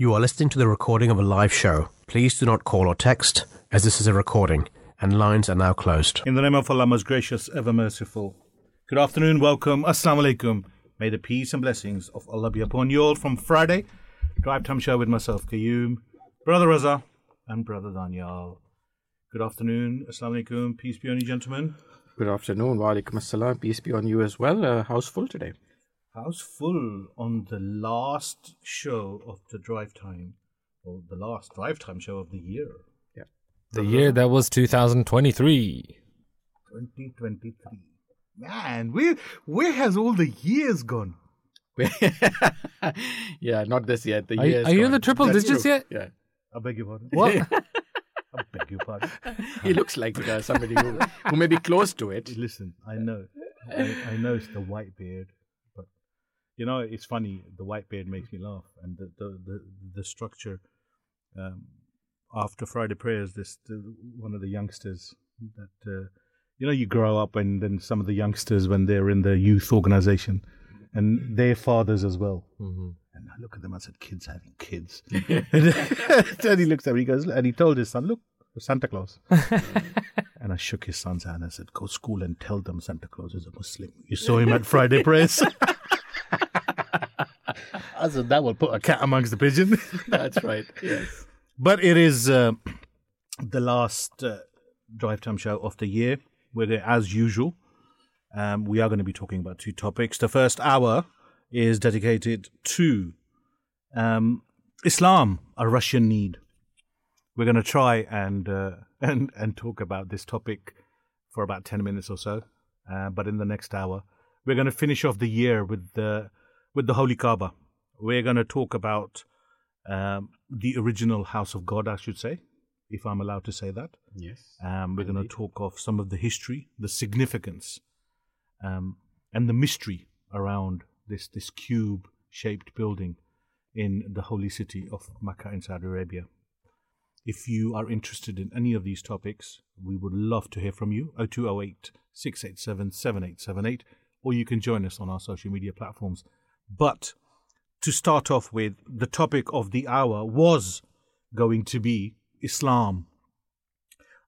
You are listening to the recording of a live show. Please do not call or text, as this is a recording, and lines are now closed. In the name of Allah, most gracious, ever merciful. Good afternoon, welcome, assalamu alaikum. May the peace and blessings of Allah be upon you all from Friday. Drive time show with myself, Qayyum, Brother Raza, and Brother Danayal. Good afternoon, assalamu alaikum, peace be on you, gentlemen. Good afternoon. Wa alaikum assalam. Peace be on you as well. Uh, house full today. House full on the last show of the drive time, or the last drive time show of the year, Yeah. The year that was 2023. 2023. Man, where where has all the years gone? yeah, not this yet. The Are, year is are you in the triple That's digits true. yet? Yeah. I beg your pardon. What? I beg your pardon. he looks like uh, somebody who, who may be close to it. Listen, I know, I, I know it's the white beard, but you know it's funny. The white beard makes me laugh, and the the the, the structure. Um, after Friday prayers, this the, one of the youngsters that uh, you know you grow up, and then some of the youngsters when they're in the youth organization, and their fathers as well. Mhm. And I look at them. I said, "Kids having kids." and he looks at me. He goes, and he told his son, "Look, Santa Claus." and I shook his son's hand. I said, "Go to school and tell them Santa Claus is a Muslim." You saw him at Friday prayers. I said, "That will put a cat amongst the pigeon." That's right. Yes. But it is uh, the last uh, drive time show of the year. Where, as usual, um, we are going to be talking about two topics. The first hour is dedicated to um, Islam, a Russian need. We're going to try and uh, and and talk about this topic for about ten minutes or so. Uh, but in the next hour, we're going to finish off the year with the with the Holy Kaaba. We're going to talk about um, the original house of God, I should say, if I'm allowed to say that. Yes. Um, we're going to talk of some of the history, the significance, um, and the mystery around this this cube-shaped building in the holy city of Makkah in Saudi Arabia. If you are interested in any of these topics, we would love to hear from you. 0208 687 7878, or you can join us on our social media platforms. But to start off with, the topic of the hour was going to be Islam,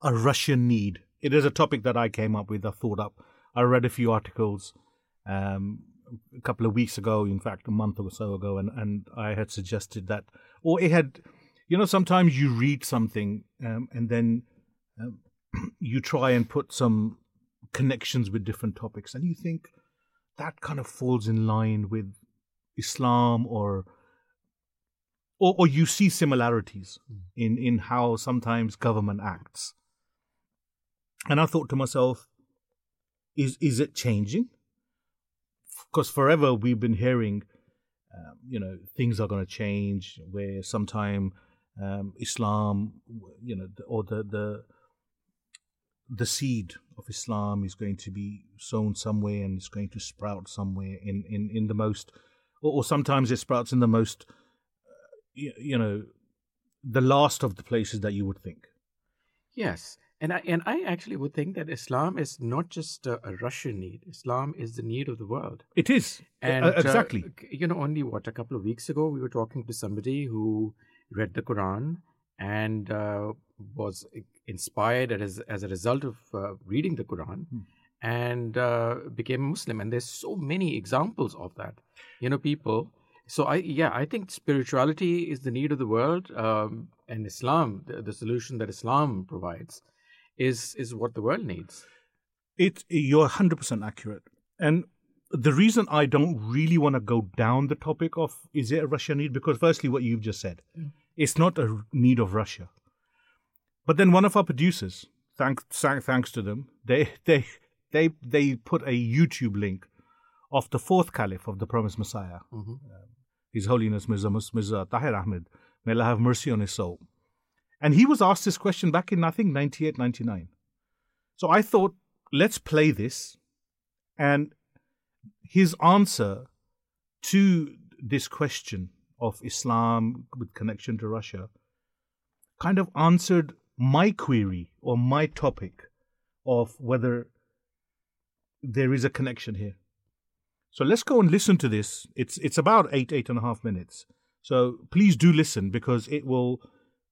a Russian need. It is a topic that I came up with, I thought up. I read a few articles um, a couple of weeks ago, in fact, a month or so ago, and, and I had suggested that, or it had, you know, sometimes you read something um, and then um, you try and put some connections with different topics, and you think that kind of falls in line with Islam or or, or you see similarities in, in how sometimes government acts. And I thought to myself, is is it changing? Because forever we've been hearing, um, you know, things are going to change. Where sometime um, Islam, you know, or the the the seed of Islam is going to be sown somewhere and it's going to sprout somewhere in in in the most, or, or sometimes it sprouts in the most, uh, you, you know, the last of the places that you would think. Yes. And I, and I actually would think that Islam is not just a, a Russian need. Islam is the need of the world. It is And Uh, uh, exactly. you know, only what a couple of weeks ago, we were talking to somebody who read the Quran and uh, was inspired as as a result of uh, reading the Quran, Hmm. And uh, became Muslim. And there's so many examples of that. You know, people. So I yeah, I think spirituality is the need of the world, um, and Islam, the, the solution that Islam provides, is is what the world needs. It you're hundred percent accurate, and the reason I don't really want to go down the topic of is it a Russia need because firstly, what you've just said, it's not a need of Russia, but then one of our producers, thanks thank- thanks to them, they they they they put a YouTube link of the fourth caliph of the promised Messiah, um, His Holiness Mirza Mus- Mirza Tahir Ahmed, may Allah have mercy on his soul, and he was asked this question back in I think 98, 99. So I thought, let's play this. And his answer to this question of Islam with connection to Russia kind of answered my query or my topic of whether there is a connection here. So let's go and listen to this. It's it's about eight, eight and a half minutes. So please do listen because it will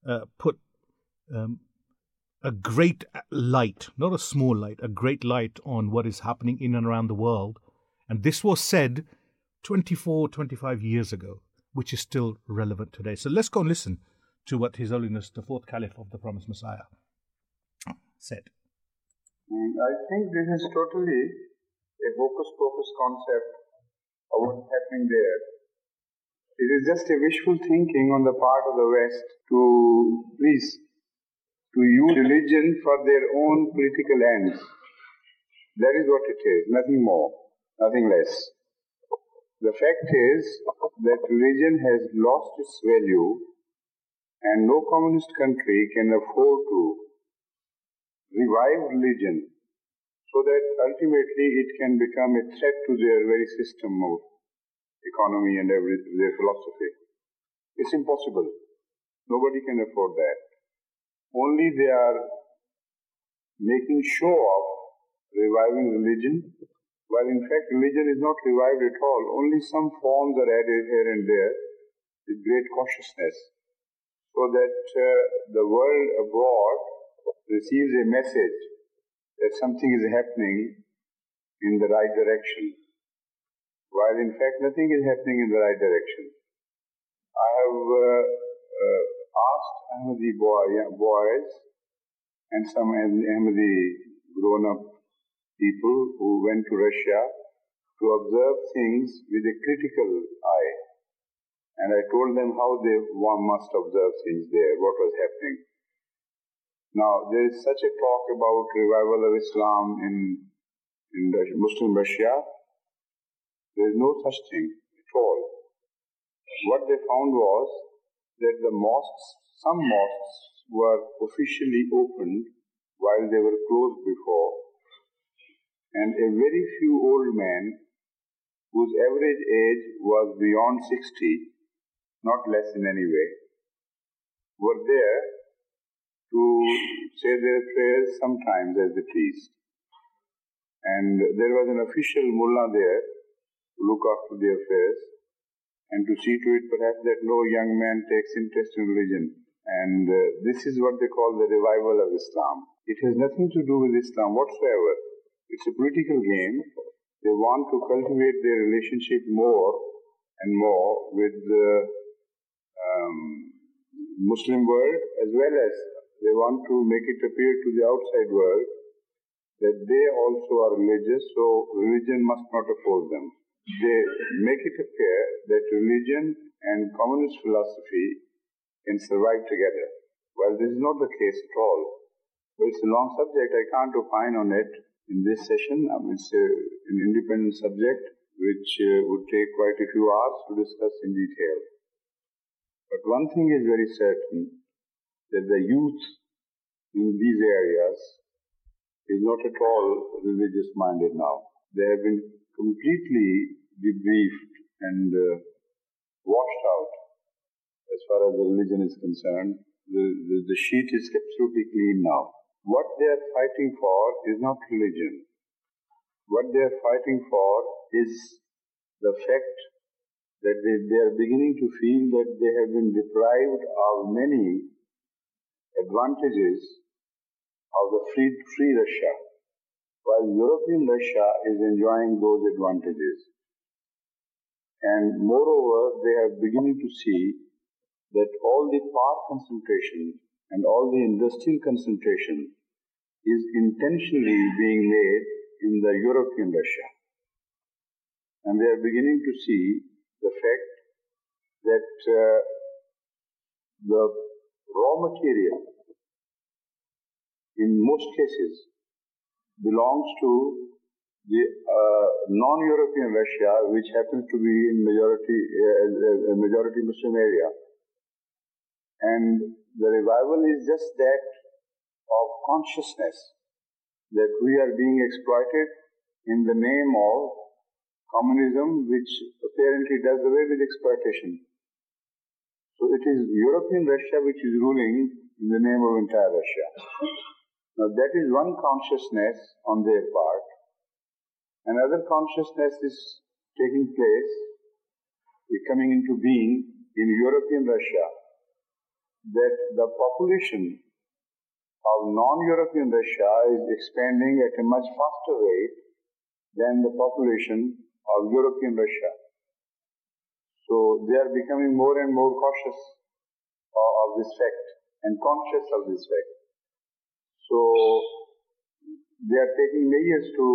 uh, put um, a great light, not a small light, a great light on what is happening in and around the world. And this was said 24, 25 years ago, which is still relevant today. So let's go and listen to what His Holiness, the fourth Caliph of the Promised Messiah, said. Mm, I think this is totally a hocus pocus concept of what's happening there. It is just a wishful thinking on the part of the West to please to use religion for their own political ends. That is what it is, nothing more, nothing less. The fact is that religion has lost its value and no communist country can afford to revive religion so that ultimately it can become a threat to their very system of economy and every, their philosophy. It's impossible. Nobody can afford that. Only they are making show of reviving religion, while in fact religion is not revived at all. Only some forms are added here and there with great cautiousness, so that uh, the world abroad receives a message that something is happening in the right direction, while in fact nothing is happening in the right direction. I have uh, uh, asked Ahmadi boy, boys and some Ahmadi grown up people who went to Russia to observe things with a critical eye. And I told them how they one must observe things there, what was happening. Now, there is such a talk about revival of Islam in, in Muslim Russia. There is no such thing at all. What they found was that the mosques, some mosques were officially opened while they were closed before, and a very few old men whose average age was beyond 60, not less in any way, were there to say their prayers sometimes as they pleased. And there was an official mullah there to look after the affairs and to see to it perhaps that no young man takes interest in religion. And uh, this is what they call the revival of Islam. It has nothing to do with Islam whatsoever. It's a political game. They want to cultivate their relationship more and more with the um, Muslim world as well as they want to make it appear to the outside world that they also are religious, so religion must not oppose them they make it appear that religion and communist philosophy can survive together. Well, this is not the case at all. But it's a long subject. I can't opine on it in this session. I mean, it's a, an independent subject which uh, would take quite a few hours to discuss in detail. But one thing is very certain that the youth in these areas is not at all religious minded now. They have been completely debriefed and uh, washed out as far as the religion is concerned. The, the, the sheet is absolutely clean now. What they are fighting for is not religion. What they are fighting for is the fact that they, they are beginning to feel that they have been deprived of many advantages of the free, free Russia, while European Russia is enjoying those advantages. And moreover, they are beginning to see that all the power concentration and all the industrial concentration is intentionally being made in the European Russia. And they are beginning to see the fact that uh, the raw material in most cases belongs to the uh, non-European Russia, which happens to be in majority uh, a majority Muslim area, and the revival is just that of consciousness that we are being exploited in the name of communism, which apparently does away with exploitation. So it is European Russia which is ruling in the name of entire Russia. Now that is one consciousness on their part. Another consciousness is taking place, coming into being in European Russia that the population of non-European Russia is expanding at a much faster rate than the population of European Russia. So they are becoming more and more cautious of, of this fact and conscious of this fact. So they are taking measures to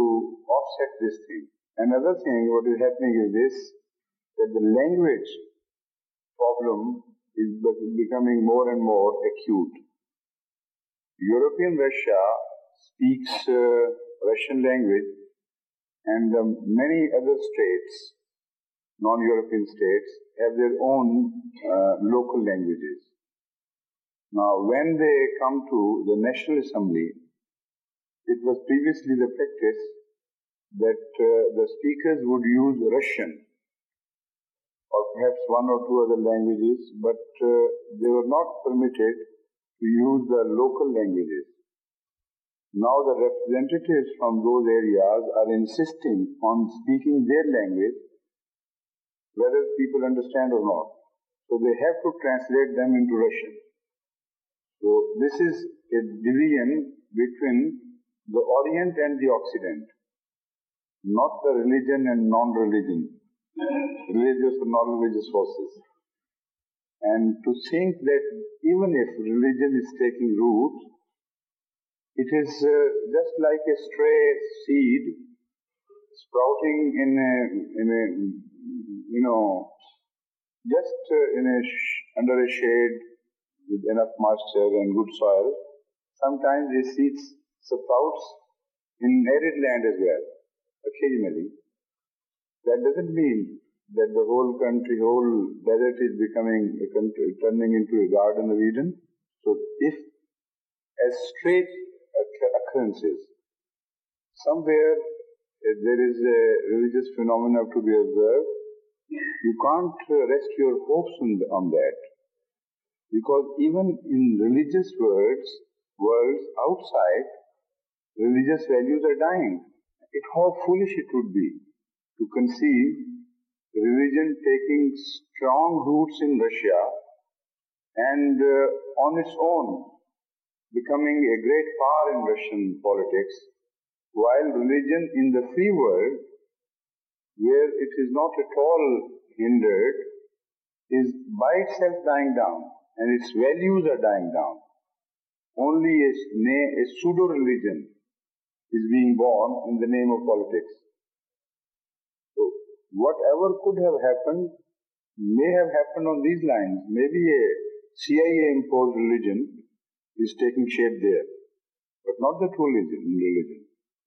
offset this thing. Another thing, what is happening is this, that the language problem is becoming more and more acute. European Russia speaks uh, Russian language and um, many other states, non-European states, have their own uh, local languages. Now, when they come to the National Assembly, it was previously the practice that uh, the speakers would use Russian or perhaps one or two other languages, but uh, they were not permitted to use the local languages. Now the representatives from those areas are insisting on speaking their language, whether people understand or not. So they have to translate them into Russian. So this is a division between the Orient and the Occident, not the religion and non-religion, religious and non-religious forces. And to think that even if religion is taking root, it is uh, just like a stray seed sprouting in a, in a you know, just uh, in a under a shade with enough moisture and good soil. Sometimes a seeds sprouts in arid land as well, occasionally. That doesn't mean that the whole country, whole desert is becoming a country, turning into a garden of Eden. So if as straight occurrences. Somewhere uh, there is a religious phenomenon to be observed. You can't uh, rest your hopes on, on that. Because even in religious worlds, worlds outside, religious values are dying. It, how foolish it would be to conceive religion taking strong roots in Russia and uh, on its own becoming a great power in Russian politics, while religion in the free world, where it is not at all hindered, is by itself dying down and its values are dying down. Only a, a pseudo religion is being born in the name of politics. So, whatever could have happened may have happened on these lines. Maybe a CIA imposed religion is taking shape there, but not the true religion.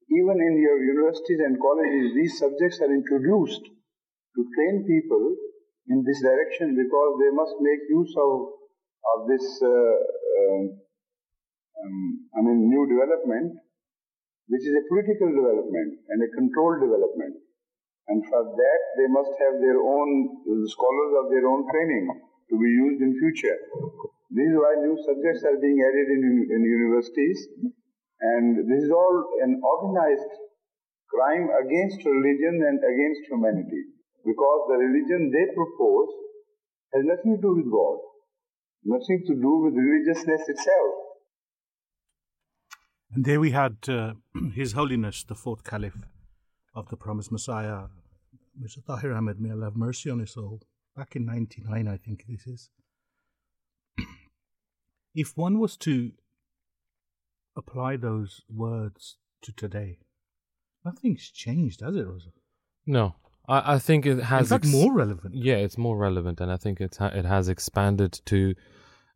Even in your universities and colleges, these subjects are introduced to train people in this direction because they must make use of, of this, uh, uh, um, I mean, new development, which is a political development and a controlled development. And for that, they must have their own scholars of their own training to be used in future. This is why new subjects are being added in, in universities, and this is all an organized crime against religion and against humanity. Because the religion they propose has nothing to do with God, nothing to do with religiousness itself. And there we had uh, His Holiness, the fourth Caliph of the Promised Messiah, Mirza Tahir Ahmed, may Allah have mercy on his soul, back in 99, I think this is if one was to apply those words to today, nothing's changed, has it, Raza? No, I, I think it has. In fact, ex- more relevant. Yeah, it's more relevant, and I think it ha- it has expanded to.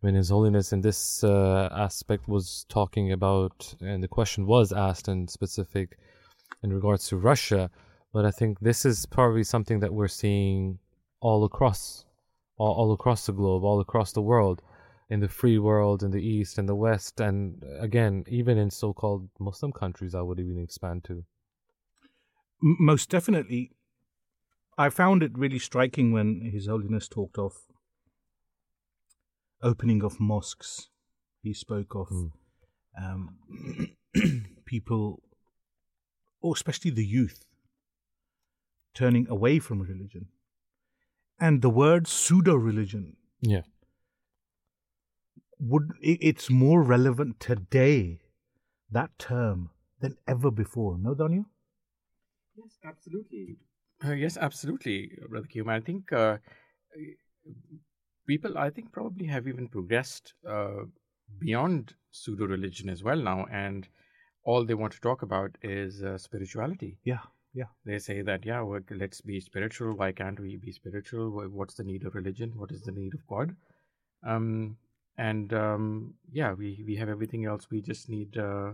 I mean, His Holiness in this uh, aspect was talking about, and the question was asked in specific in regards to Russia, but I think this is probably something that we're seeing all across, all, all across the globe, all across the world in the free world, in the East and the West, and again, even in so called Muslim countries, I would even expand to. Most definitely. I found it really striking when His Holiness talked of opening of mosques. He spoke of mm. um, people, or especially the youth, turning away from religion. And the word pseudo religion Yeah. Would it's more relevant today, that term, than ever before. No, Danayal? Yes, absolutely. Uh, yes, absolutely, Brother Qayyum. I think uh, people, I think, probably have even progressed uh, beyond pseudo religion as well now, and all they want to talk about is uh, spirituality. Yeah, yeah. They say that, yeah, well, let's be spiritual. Why can't we be spiritual? What's the need of religion? What is the need of God? Um, and um, yeah, we, we have everything else. We just need uh,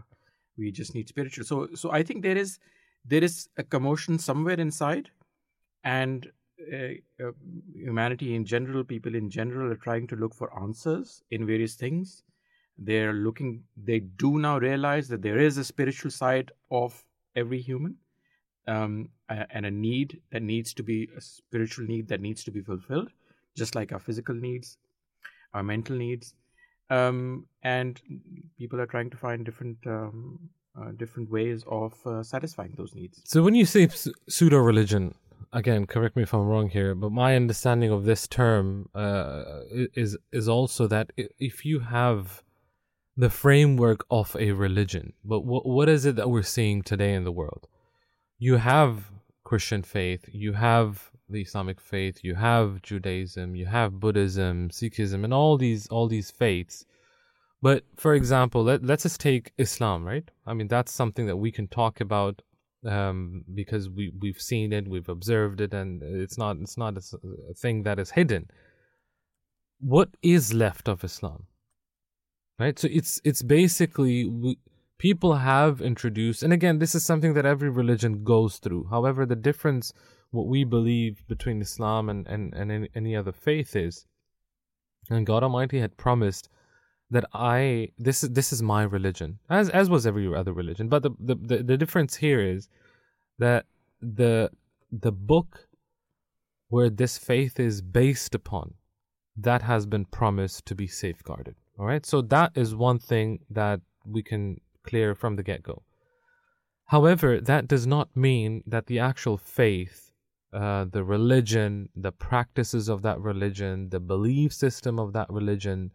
we just need spiritual. So so I think there is there is a commotion somewhere inside, and uh, uh, humanity in general, people in general, are trying to look for answers in various things. They're looking. They do now realize that there is a spiritual side of every human, um, and a need that needs to be a spiritual need that needs to be fulfilled, just like our physical needs, our mental needs, um, and people are trying to find different um, uh, different ways of uh, satisfying those needs. So when you say pseudo religion, again, correct me if I'm wrong here, but my understanding of this term uh, is is also that if you have the framework of a religion, but what what is it that we're seeing today in the world? You have Christian faith, you have the Islamic faith, you have Judaism, you have Buddhism, Sikhism, and all these all these faiths. But for example, let, let's just take Islam, right? I mean, that's something that we can talk about um, because we we've seen it, we've observed it, and it's not it's not a, thing that is hidden. What is left of Islam, right? So it's it's basically we, people have introduced, and again, this is something that every religion goes through. However, the difference what we believe between Islam and and and any, other faith is, and God Almighty had promised that I this is this is my religion as as was every other religion. But the the, the, the difference here is that the the book where this faith is based upon that has been promised to be safeguarded. All right? So that is one thing that we can clear from the get-go. However that does not mean that the actual faith uh, the religion the practices of that religion the belief system of that religion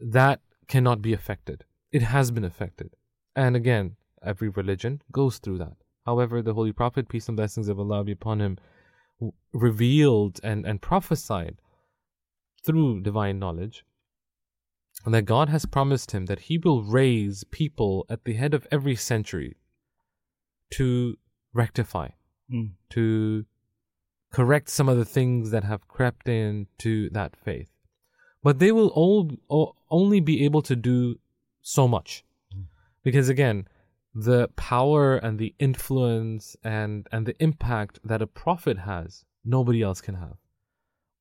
that cannot be affected. It has been affected. And again, every religion goes through that. However, the Holy Prophet, peace and blessings of Allah be upon him, w- revealed and, and prophesied through divine knowledge that God has promised him that he will raise people at the head of every century to rectify, Mm. to correct some of the things that have crept into that faith. But they will all, all only be able to do so much. Because again the power and the influence and and the impact that a prophet has nobody else can have.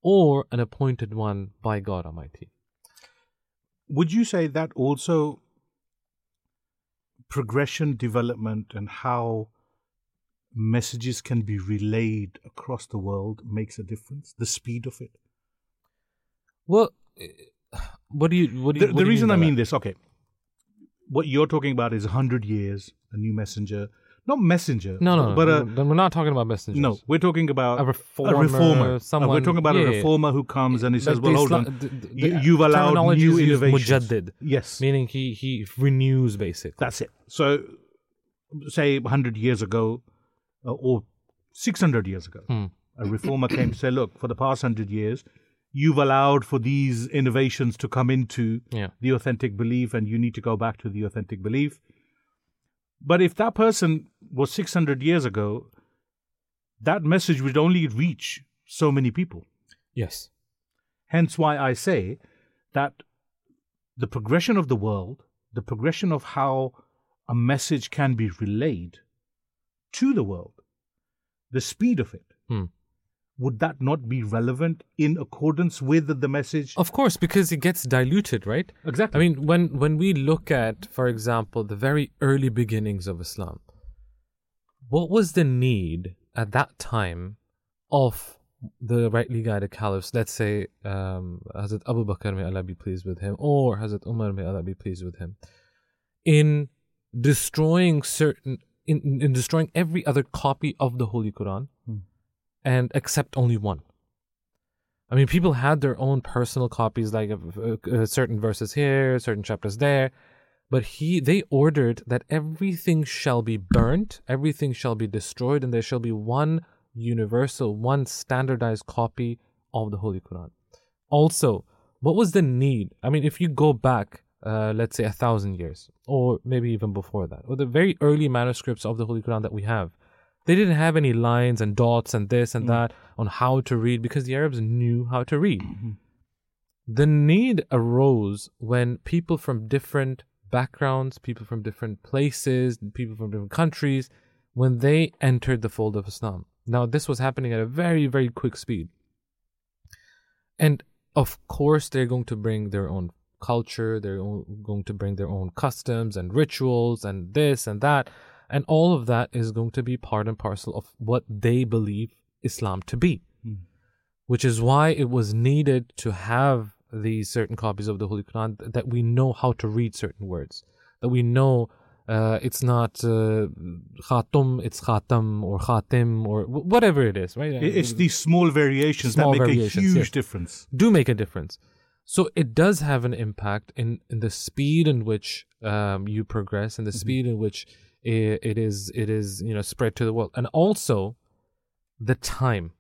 Or an appointed one by god almighty. Would you say that also progression, development, and how messages can be relayed across the world makes a difference? The speed of it. well eh, what do you what do you the what the do you reason by I mean that? this, okay, what you're talking about is 100 years, a new messenger. Not messenger. no no but no, a, we're not talking about messengers no, we're talking about A reformer, reformer. Uh, someone- we're talking about yeah, a reformer who comes and he says, "Well, hold on, the- the- you, you've allowed new innovations." mujaddid, Yes, meaning he he renews basically That's it. So, say 100 years ago uh, or 600 years ago, Hmm. a reformer came to say, look, for the past 100 years, you've allowed for these innovations to come into yeah the authentic belief and you need to go back to the authentic belief. But if that person was 600 years ago, that message would only reach so many people. yes Hence why I say that the progression of the world, the progression of how a message can be relayed to the world, the speed of it, Hmm. would that not be relevant in accordance with the message? Of course, because it gets diluted, right? exactly. I mean, when when we look at, for example, the very early beginnings of Islam, what was the need at that time of the rightly guided caliphs? Let's say um, Hazrat Abu Bakr, may Allah be pleased with him, or Hazrat Umar, may Allah be pleased with him, in destroying certain, in, in destroying every other copy of the Holy Quran, Hmm. and accept only one. I mean, people had their own personal copies, like of uh, uh, certain verses here, certain chapters there. But he, they ordered that everything shall be burnt, everything shall be destroyed, and there shall be one universal, one standardized copy of the Holy Quran. Also, what was the need? I mean, if you go back, uh, let's say a thousand years, or maybe even before that, or the very early manuscripts of the Holy Quran that we have, they didn't have any lines and dots and this and that on how to read because the Arabs knew how to read. The need arose when people from different backgrounds, people from different places, people from different countries, when they entered the fold of Islam. Now, this was happening at a very, very quick speed. And of course, they're going to bring their own culture, they're going to bring their own customs and rituals and this and that. And all of that is going to be part and parcel of what they believe Islam to be. Which is why it was needed to have these certain copies of the Holy Quran that we know how to read certain words, that we know uh, it's not uh, khatum, it's khatam or khatim or wh- whatever it is, right? It's these small variations Small that make variations, a huge yes. difference. do make a difference. So it does have an impact in, in the speed in which um, you progress and the speed in which it, it is it is you know spread to the world, and also the time.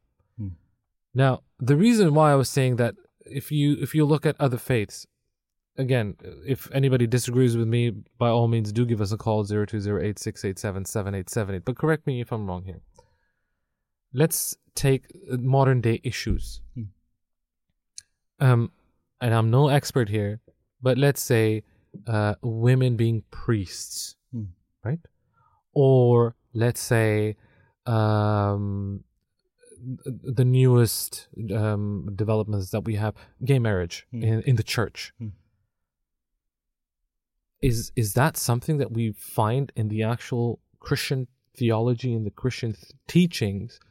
Now, the reason why I was saying that if you if you look at other faiths, again, if anybody disagrees with me, by all means, do give us a call zero two zero eight six eight seven seven eight seven eight. But correct me if I'm wrong here. Let's take modern day issues um and i'm no expert here but let's say uh women being priests right? Or let's say um the newest um developments that we have gay marriage in in the church. Is is that something that we find in the actual christian theology and the christian th- teachings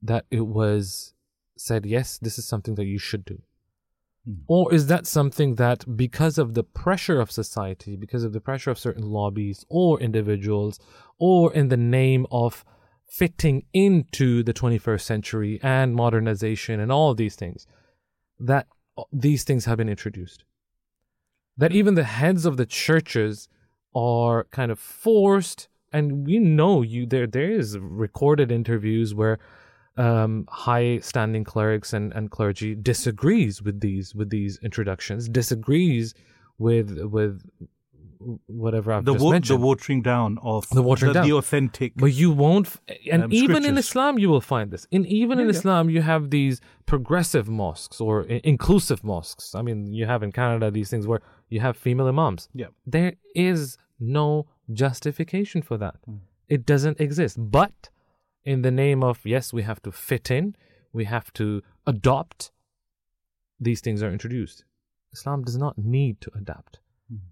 that it was said yes this is something that you should do Hmm. or is that something that, because of the pressure of society, because of the pressure of certain lobbies or individuals, or in the name of fitting into the 21st century and modernization and all of these things, that uh, these things have been introduced? That even the heads of the churches are kind of forced, and we know you there. There is recorded interviews where um, high standing clerics and, and clergy disagrees with these with these introductions, disagrees with with whatever I've The, just wa- the watering down of The watering the, down. the authentic. But you won't, f- and Um, even in. Islam, you will find this. In even in Islam, you have these progressive mosques or i- inclusive mosques. I mean, you have in Canada these things where you have female imams. Yeah. There is no justification for that. Hmm. It doesn't exist. But in the name of yes, we have to fit in, we have to adopt. These things are introduced. Islam does not need to adapt.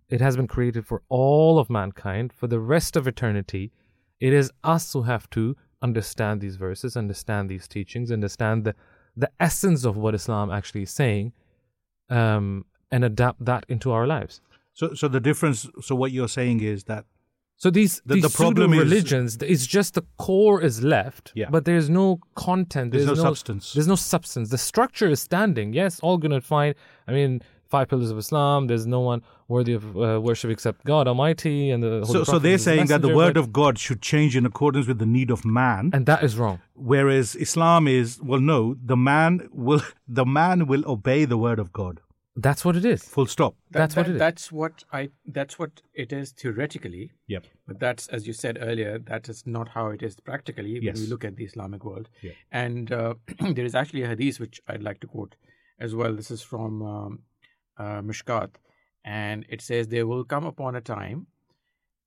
It has been created for all of mankind for the rest of eternity. It is us who have to understand these verses, understand these teachings, understand the, the essence of what Islam actually is saying, um, and adapt that into our lives. so, so the difference. So what you're saying is that So these The- these the problem is- religions, it's just the core is left, Yeah. but there's no content. There's There's, no substance. There's no substance. The structure is standing. Yes, all gonna find. I mean, five pillars of Islam. There's no one worthy of uh, worship except God Almighty and the. Holy so, so they're saying that the word of God should change in accordance with the need of man, and that is wrong. whereas Islam is well, no, the man will the man will obey the word of God. That's what it is. Full stop. That- That's what that- it is. That's what I. That's what it is theoretically. Yep. But that's, as you said earlier, that is not how it is practically when Yes. we look at the Islamic world. Yeah. And uh, there is actually a hadith which I'd like to quote as well. This is from um, uh, Mishkat, and it says, "There will come upon a time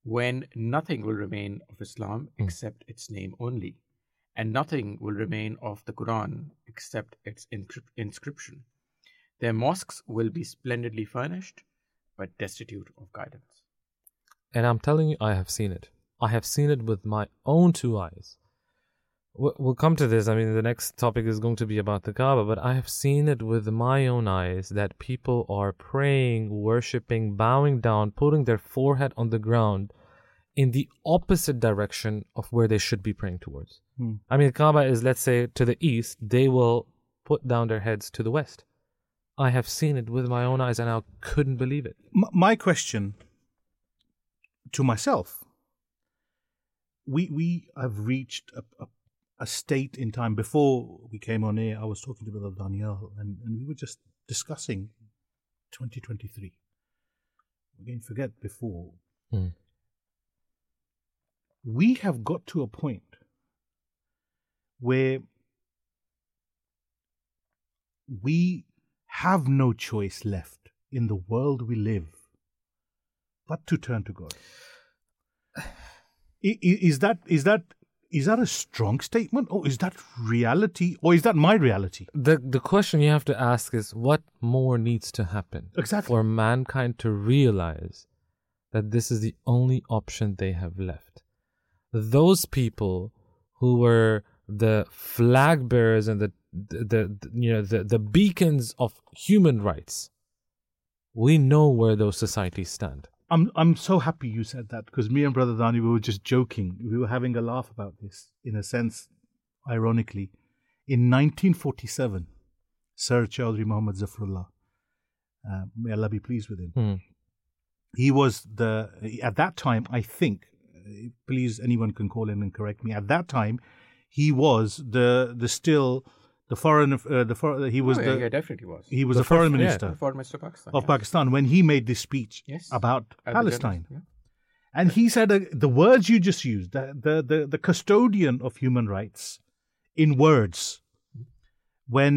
when nothing will remain of Islam except its name only, and nothing will remain of the Quran except its inscrip- inscription. Their mosques will be splendidly furnished, but destitute of guidance." And I'm telling you, I have seen it. I have seen it with my own two eyes. We- We'll come to this. I mean, the next topic is going to be about the Kaaba, but I have seen it with my own eyes that people are praying, worshipping, bowing down, putting their forehead on the ground in the opposite direction of where they should be praying towards. Hmm. I mean, the Kaaba is, let's say, to the east. They will put down their heads to the West. I have seen it with my own eyes and I couldn't believe it. M- my question to myself we we have reached a, a, a state in time before we came on air i was talking to brother Danayal and, and we were just discussing 2023 again forget before Hmm. we have got to a point where we have no choice left in the world we live but to turn to God. Is that is that is that a strong statement, or is that reality, or is that my reality? The the question you have to ask is what more needs to happen Exactly. for mankind to realize that this is the only option they have left. Those people who were the flag bearers and the the, the you know the, the beacons of human rights, we know where those societies stand. I'm I'm so happy you said that because me and Brother Dani we were just joking. We were having a laugh about this, in a sense, ironically. In 1947, Sir Chaudhry Muhammad Zafrullah, uh, may Allah be pleased with him, Hmm. he was the at that time I think. uh, Please, anyone can call in and correct me. At that time, he was the the still the foreign uh, the for, he was Oh, yeah, the yeah, definitely was. he was The the foreign first- yeah. minister Foreign Minister of Pakistan. of yeah. Pakistan when he made this speech Yes. about At Palestine. And he said uh, the words you just used, the, the, the, the custodian of human rights, in words, when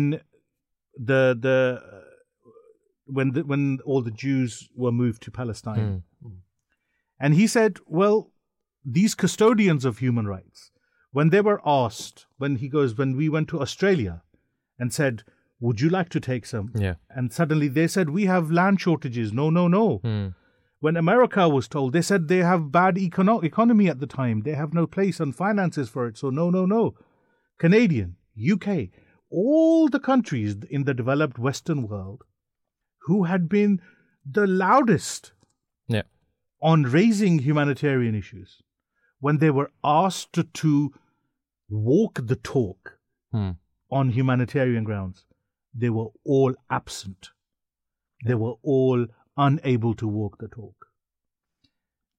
the the uh, when the, when all the Jews were moved to Palestine, and he said, well, these custodians of human rights, when they were asked, when he goes, when we went to Australia, and said, would you like to take some? Yeah. And suddenly they said, we have land shortages. No, no, no. Hmm. When America was told, they said they have bad econo- economy at the time. They have no place and finances for it. So, no, no, no. Canadian, UK, all the countries in the developed Western world who had been the loudest Yeah. on raising humanitarian issues, when they were asked to walk the talk Hmm. on humanitarian grounds, they were all absent. They were all unable to walk the talk.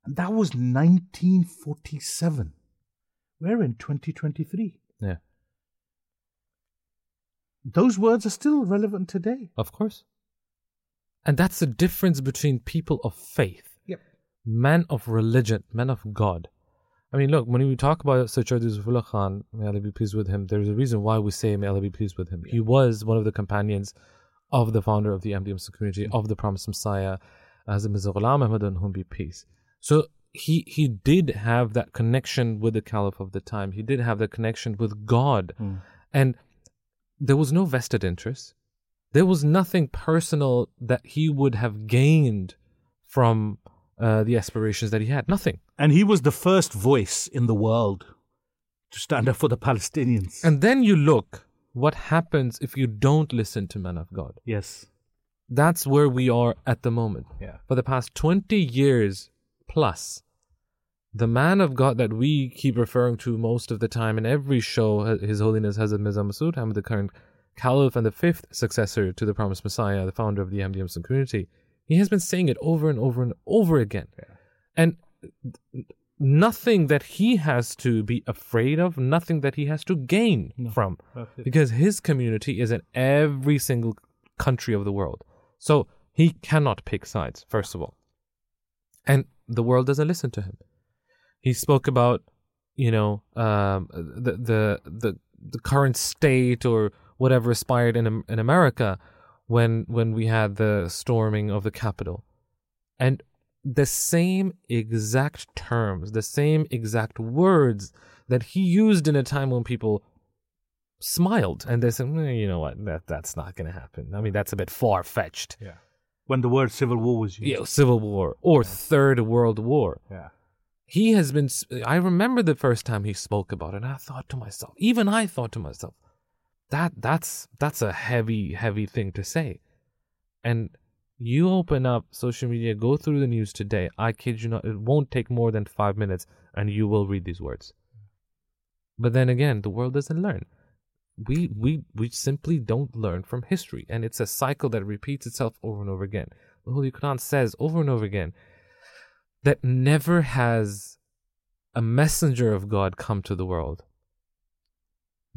And that was 1947. We're in 2023. Yeah. Those words are still relevant today. Of course. And that's the difference between people of faith, Yep. men of religion, men of God. I mean, look, when we talk about Sir Chaudhry Zafrullah Khan, may Allah be pleased with him, there's a reason why we say may Allah be pleased with him. He was one of the companions of the founder of the Muslim community, of the promised Messiah, Hazrat Mirza Ghulam Ahmad, on whom be peace. So he he did have that connection with the Caliph of the time. He did have that connection with God. Hmm. And there was no vested interest. There was nothing personal that he would have gained from uh, the aspirations that he had. Nothing. And he was the first voice in the world to stand up for the Palestinians. And then you look what happens if you don't listen to men of God. yes. That's where we are at the moment. Yeah. For the past 20 years plus, the man of God that we keep referring to most of the time in every show, His Holiness Hazrat Mirza Masroor Ahmad, the current Caliph and the fifth successor to the promised Messiah, the founder of the Muslim community, he has been saying it over and over and over again. And nothing that he has to be afraid of, nothing that he has to gain from. That's. Because his community is in every single country of the world. So he cannot pick sides, first of all. And the world doesn't listen to him. He spoke about, you know, um, the, the the the current state or whatever aspired in in America when when we had the storming of the Capitol, and the same exact terms, the same exact words that he used in a time when people smiled and they said, "Eh, you know what, that that's not going to happen. I mean, that's a bit far fetched. Yeah. When the word civil war was used. Know, civil war or third world war. Yeah. He has been. i remember the first time he spoke about it, and I thought to myself, even I thought to myself, that that's that's a heavy, heavy thing to say. And you open up social media, go through the news today. I kid you not, it won't take more than five minutes, and you will read these words. But then again, the world doesn't learn. we we we simply don't learn from history, and it's a cycle that repeats itself over and over again. The Holy Quran says over and over again that never has a messenger of God come to the world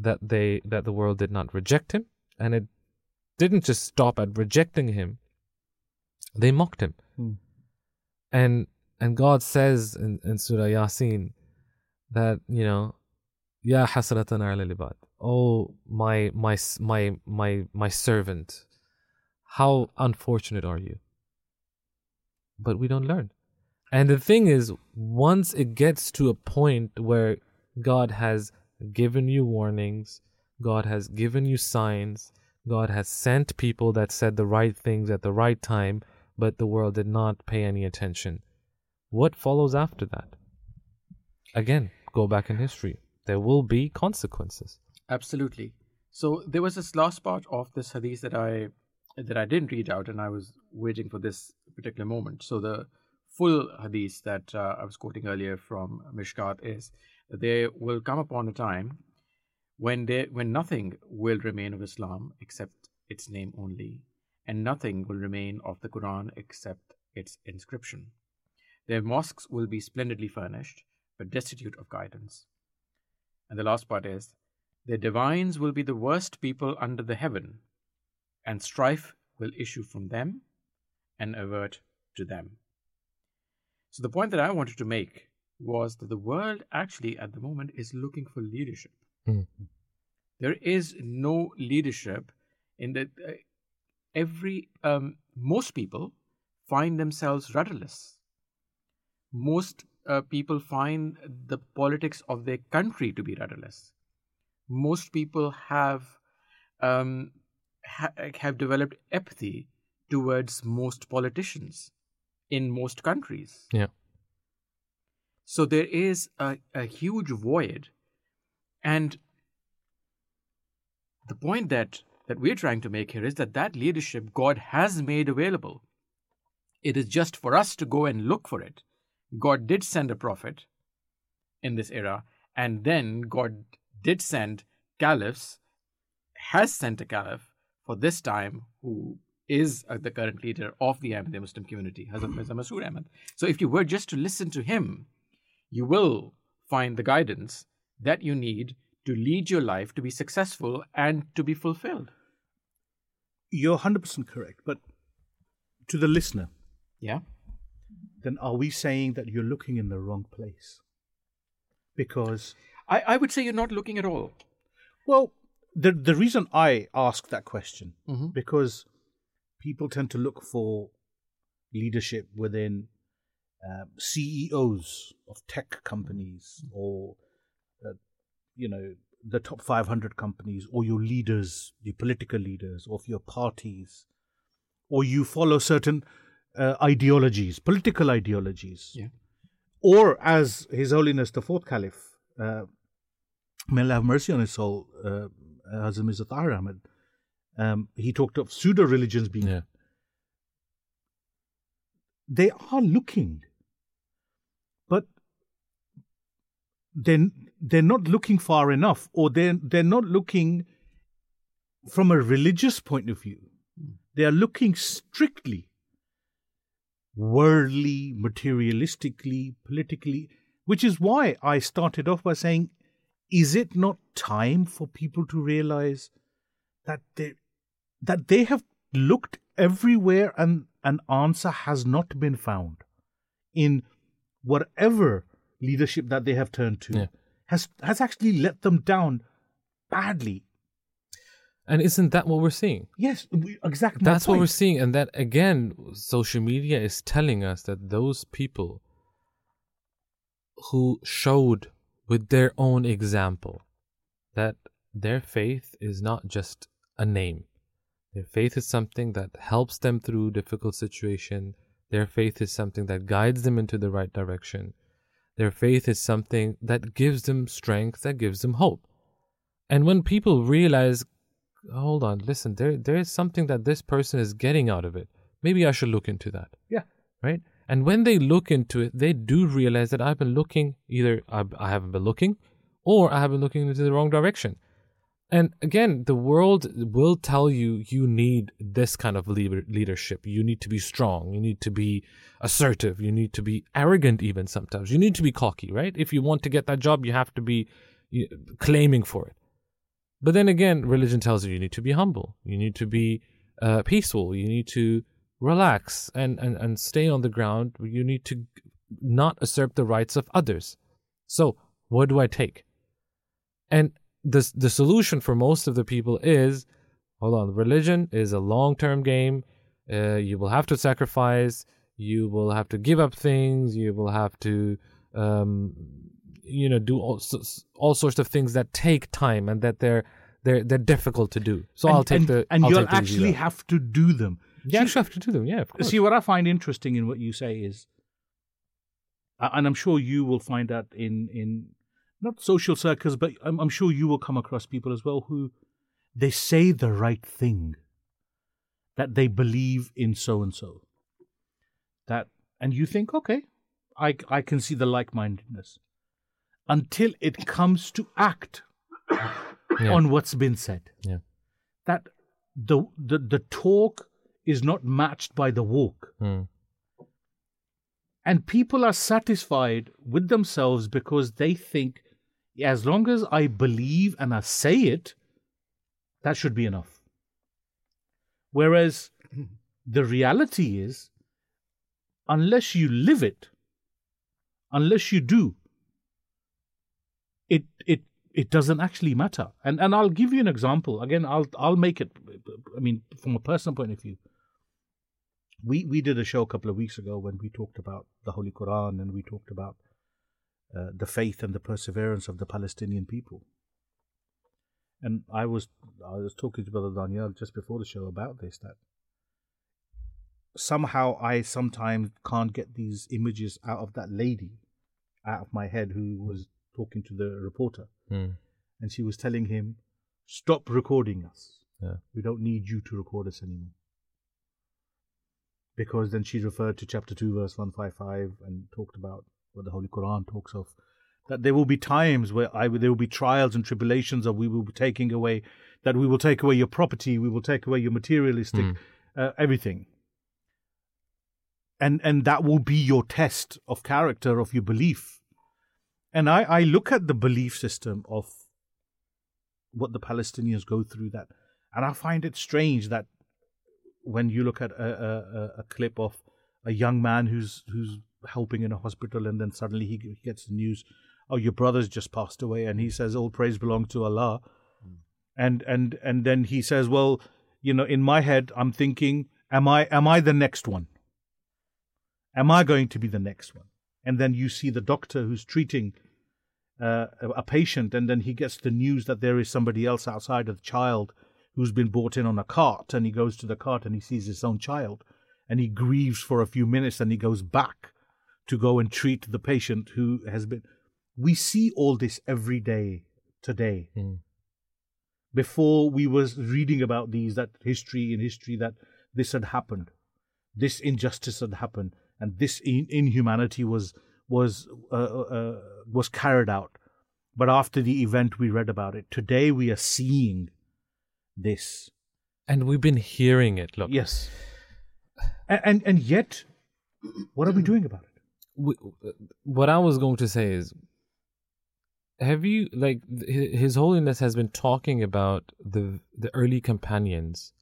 that they that the world did not reject him, and it didn't just stop at rejecting him. They mocked him, Hmm. and and God says in, in Surah Yasin that you know, Ya hasratan ala libad. Oh my my my my my servant, how unfortunate are you? But we don't learn. And the thing is, once it gets to a point where God has given you warnings, God has given you signs, God has sent people that said the right things at the right time, but the world did not pay any attention. What follows after that? Again, go back in history. There will be consequences. Absolutely. So there was this last part of this hadith that I that I didn't read out, and I was waiting for this particular moment. So the full hadith that uh, I was quoting earlier from Mishkat is there will come upon a time when there when nothing will remain of Islam except its name only, and nothing will remain of the Quran except its inscription. Their mosques will be splendidly furnished, but destitute of guidance. And the last part is their divines will be the worst people under the heaven, and strife will issue from them and avert to them. So, the point that I wanted to make was that the world actually at the moment is looking for leadership. Mm. There is no leadership in that uh, every, um, most people find themselves rudderless. Most uh, people find the politics of their country to be rudderless most people have um, ha- have developed apathy towards most politicians in most countries. Yeah. So there is a, a huge void, and the point that that we're trying to make here is that that leadership God has made available. It is just for us to go and look for it. God did send a prophet in this era, and then God did send caliphs, has sent a caliph for this time who is uh, the current leader of the Ahmadiyya Muslim community, Hazrat Mirza Masroor Ahmad. So if you were just to listen to him, you will find the guidance that you need to lead your life to be successful and to be fulfilled. You're 100% correct. But to the listener, Yeah? then are we saying that you're looking in the wrong place? Because, I, I would say you're not looking at all. well, the, the reason I ask that question, Mhm. because people tend to look for leadership within um, CEOs of tech companies or, uh, you know, the top 500 companies or your leaders, your political leaders of your parties, or you follow certain uh, ideologies, political ideologies. Yeah. Or as His Holiness the Fourth Caliph, uh, may Allah have mercy on his soul, uh, Hazrat Mirza Tahir Ahmad, um, he talked of pseudo religions being Yeah. they are looking, but then they're not looking far enough, or they're they're not looking from a religious point of view. Hmm. They are looking strictly worldly, materialistically, politically, which is why I started off by saying, is it not time for people to realize that they that they have looked everywhere and an answer has not been found in whatever leadership that they have turned to Yeah. has has actually let them down badly. And isn't that what we're seeing? Yes, we- exactly. That's what we're seeing. And that, again, social media is telling us that those people who showed with their own example that their faith is not just a name. Their faith is something that helps them through difficult situation. Their faith is something that guides them into the right direction. Their faith is something that gives them strength, that gives them hope. And when people realize, hold on, listen, there there is something that this person is getting out of it. Maybe I should look into that. Yeah. Right? And when they look into it, they do realize that I've been looking either I, I haven't been looking or I have been looking into the wrong direction. And again, the world will tell you you need this kind of leader- leadership. You need to be strong. You need to be assertive. You need to be arrogant, even sometimes. You need to be cocky, right? If you want to get that job, you have to be claiming for it. But then again, religion tells you you need to be humble. You need to be uh, peaceful. You need to relax and, and, and stay on the ground. You need to not usurp the rights of others. So, what do I take? And the the solution for most of the people is hold on religion is a long term game. Uh, you will have to sacrifice. You will have to give up things. You will have to um, you know do all, all sorts of things that take time and that they're they're they're difficult to do. So and, i'll take and, the and I'll you'll the actually have to do them. you actually have to do them. Yeah of course. See, what I find interesting in what you say is, and I'm sure you will find that in in not social circles, but I'm, I'm sure you will come across people as well who they say the right thing, that they believe in so and so, that and you think, okay, I I can see the like mindedness, until it comes to act Yeah. on what's been said yeah that the the, the talk is not matched by the walk. Hmm. And people are satisfied with themselves because they think as long as I believe and I say it, that should be enough. Whereas the reality is, unless you live it, unless you do, it it it doesn't actually matter. And and I'll give you an example. Again, I'll I'll make it. I mean, from a personal point of view, we we did a show a couple of weeks ago when we talked about the Holy Quran and we talked about uh, the faith and the perseverance of the Palestinian people. And I was I was talking to Brother Danayal just before the show about this that somehow I sometimes can't get these images out of that lady out of my head who was talking to the reporter Hmm. and she was telling him, "Stop recording us. Yeah. We don't need you to record us anymore." Because then she referred to chapter two, verse one five five, and talked about what the Holy Quran talks of, that there will be times where I there will be trials and tribulations, of we will be taking away, that we will take away your property, we will take away your materialistic Mm. uh, everything. And and that will be your test of character of your belief. And I, I look at the belief system of what the Palestinians go through that, and I find it strange that when you look at a, a, a- a clip of a young man who's who's helping in a hospital, and then suddenly he gets the news, oh, your brother's just passed away, and he says, all praise belongs to Allah, and and and then he says, well, you know, in my head, I'm thinking, am I am I the next one? Am I going to be the next one? And then you see the doctor who's treating uh, a a patient, and then he gets the news that there is somebody else outside of the child who's been brought in on a cart, and he goes to the cart and he sees his own child, and he grieves for a few minutes, and he goes back to go and treat the patient who has been. We see all this every day today. Hmm. Before we was reading about these, that history in history that this had happened, this injustice had happened, and this in- inhumanity was was uh, uh, was carried out. But after the event, we read about it. Today, we are seeing this. and we've been hearing it look Yes, and and, and yet, what are we doing about it? What I was going to say is, have you like His Holiness has been talking about the the early companions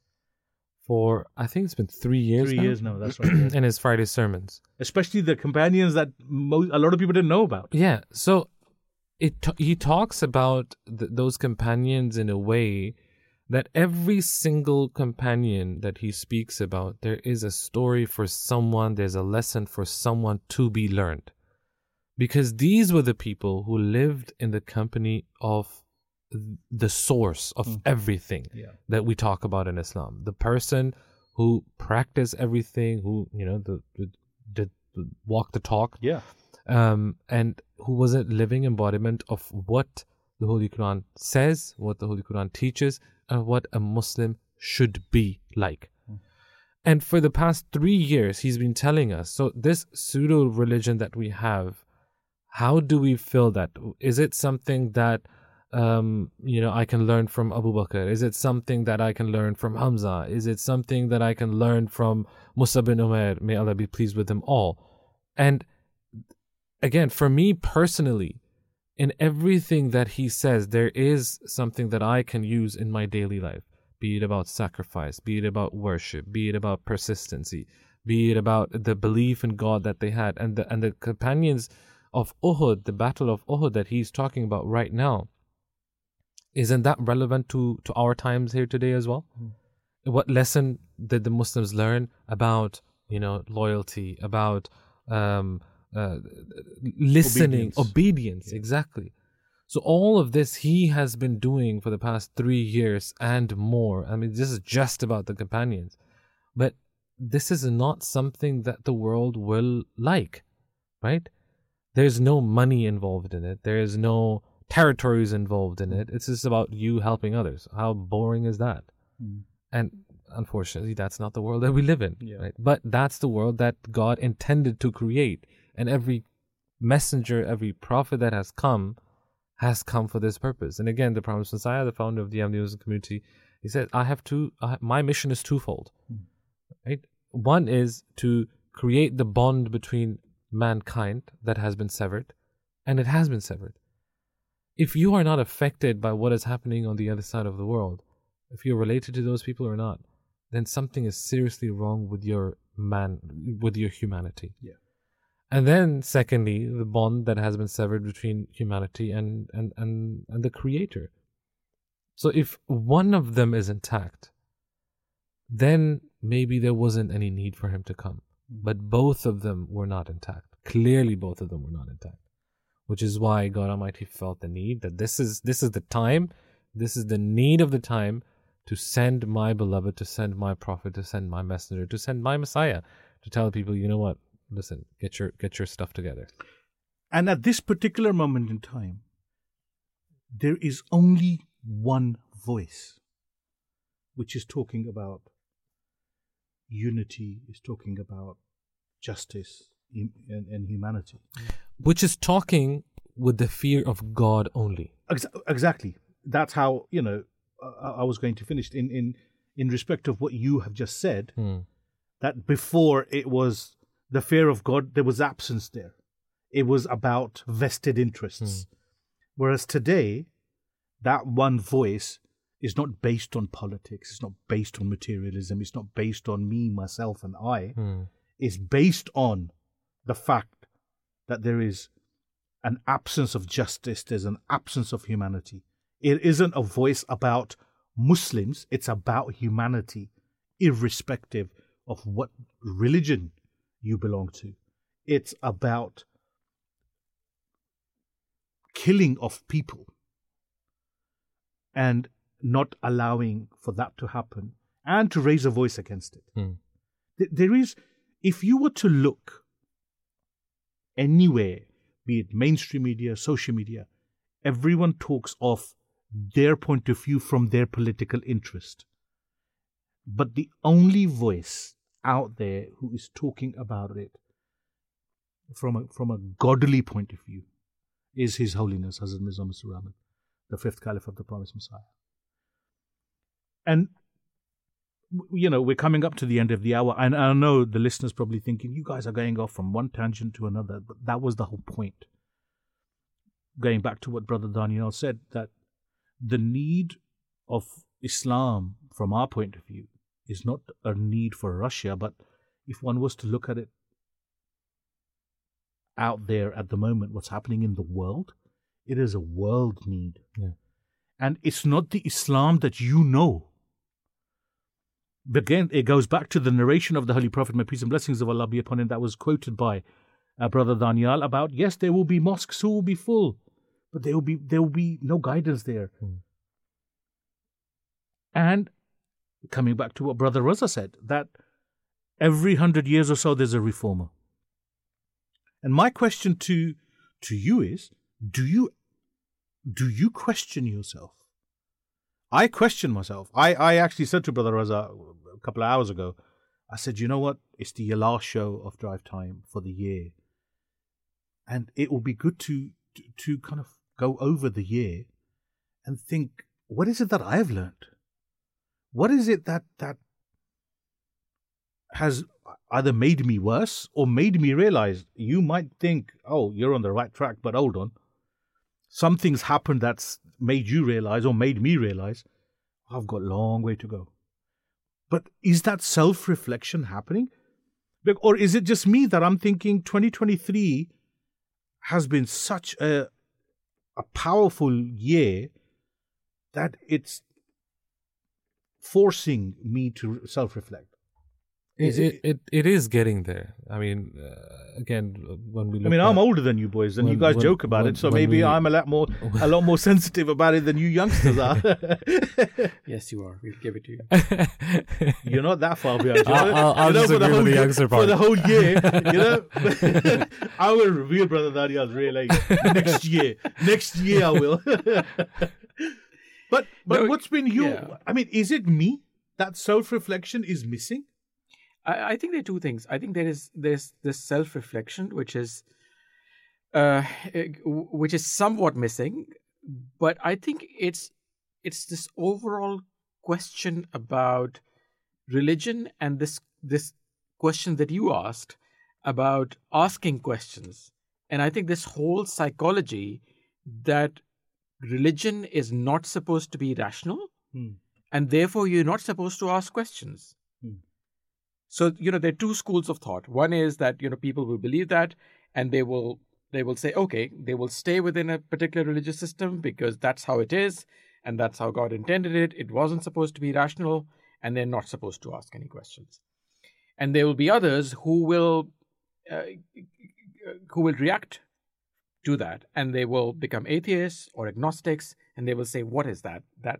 for I think it's been three years. Three now? years now. That's right. in his Friday sermons. Especially the companions that mo- a lot of people didn't know about. Yeah, so it he talks about th- those companions in a way that every single companion that he speaks about, there is a story for someone, there's a lesson for someone to be learned. Because these were the people who lived in the company of the source of everything Yeah. that we talk about in Islam. The person who practiced everything, who, you know, the, the, the, the walk the talk, Yeah. um, and who was a living embodiment of what the Holy Quran says, what the Holy Quran teaches, and what a Muslim should be like. And for the past three years, he's been telling us so, this pseudo religion that we have, how do we feel that? Is it something that um, you know, I can learn from Abu Bakr? Is it something that I can learn from Hamza? Is it something that I can learn from Mus'ab bin Umair? May Allah be pleased with them all. And again, for me personally, in everything that he says, there is something that I can use in my daily life, be it about sacrifice, be it about worship, be it about persistency, be it about the belief in God that they had, and the and the companions of Uhud, the battle of Uhud that he's talking about right now. Isn't that relevant to, to our times here today as well? What lesson did the Muslims learn about, you know, loyalty, about um, uh, listening, Obedience. obedience, exactly. So all of this he has been doing for the past three years and more. I mean, this is just about the companions, but this is not something that the world will like, right? There's no money involved in it. There is no territories involved in it. It's just about you helping others. How boring is that? And unfortunately, that's not the world that we live in. Yeah. Right? But that's the world that God intended to create. And every messenger, every prophet that has come has come for this purpose. And again, the promised Messiah, the founder of the Ahmadi Muslim community, he said, I have two, I, my mission is twofold. Hmm. Right? One is to create the bond between mankind that has been severed, and it has been severed. If you are not affected by what is happening on the other side of the world, if you're related to those people or not, then something is seriously wrong with your man, with your humanity. Yeah. And then, secondly, the bond that has been severed between humanity and, and, and, and the Creator. So, if one of them is intact, then maybe there wasn't any need for him to come. Mm-hmm. But both of them were not intact. Clearly, both of them were not intact, which is why God Almighty felt the need that this is this is the time, this is the need of the time to send my beloved, to send my prophet, to send my messenger, to send my Messiah, to tell people, you know what, listen, get your get your stuff together. And at this particular moment in time, there is only one voice which is talking about unity, is talking about justice and, and humanity. Which is talking with the fear of God only. Ex- exactly. That's how you know. I, I was going to finish in in in respect of what you have just said. Hmm. That before it was the fear of God, there was absence there. It was about vested interests. Whereas today, that one voice is not based on politics. It's not based on materialism. It's not based on me, myself, and I. Hmm. It's based on the fact that there is an absence of justice, there's an absence of humanity. It isn't a voice about Muslims, it's about humanity, irrespective of what religion you belong to. It's about killing of people and not allowing for that to happen and to raise a voice against it. Hmm. Th- There is, if you were to look anywhere, be it mainstream media, social media, everyone talks of their point of view from their political interest. But the only voice out there who is talking about it from a, from a godly point of view is His Holiness Hazrat Mirza Masroor Ahmad, the fifth Caliph of the Promised Messiah. And you know, we're coming up to the end of the hour, and I know the listeners probably thinking you guys are going off from one tangent to another, but that was the whole point. Going back to what Brother Danayal said, that the need of Islam, from our point of view, is not a need for Russia, but if one was to look at it out there at the moment, what's happening in the world, it is a world need. Yeah. And it's not the Islam that you know. Again, it goes back to the narration of the Holy Prophet, may peace and blessings of Allah be upon him, that was quoted by uh, Brother Danayal about yes, there will be mosques who will be full, but there will be there will be no guidance there. Hmm. And coming back to what Brother Raza said, that every hundred years or so there's a reformer. And my question to to you is, do you do you question yourself? I question myself. I, I actually said to Brother Raza a couple of hours ago, I said, you know what? It's the last show of Drive Time for the year. And it will be good to, to, to kind of go over the year and think, what is it that I've learned? What is it that that has either made me worse or made me realize you might think, oh, you're on the right track, but hold on. Something's happened that's made you realize or made me realize I've got a long way to go. But is that self reflection happening? Or is it just me that I'm thinking 2023 has been such a, a powerful year that it's forcing me to self reflect? It, it, it, it is getting there. I mean, uh, again, when we look I mean, I'm older than you boys, and you guys when- joke about when- it. So maybe we- I'm a lot more, a lot more sensitive about it than you youngsters are. Yes, you are. We'll give it to you. You're not that far behind. You I'll- I'll- I'll know, just for the agree with whole the year- youngster For the whole year, you know, I will reveal Brother Danayal's real age next year. Next year, I will. But but No, what's been you? yeah. I mean, is it me that self reflection is missing? I, I think there are two things. I think there is there's this self reflection which is uh which is somewhat missing, but I think it's it's this overall question about religion and this this question that you asked about asking questions. And I think this whole psychology that religion is not supposed to be rational Hmm. and therefore you're not supposed to ask questions. So you know there are two schools of thought. One is that you know people will believe that, and they will they will say okay they will stay within a particular religious system because that's how it is, and that's how God intended it. It wasn't supposed to be rational, and they're not supposed to ask any questions. And there will be others who will uh, who will react to that, and they will become atheists or agnostics, and they will say, "What is that? That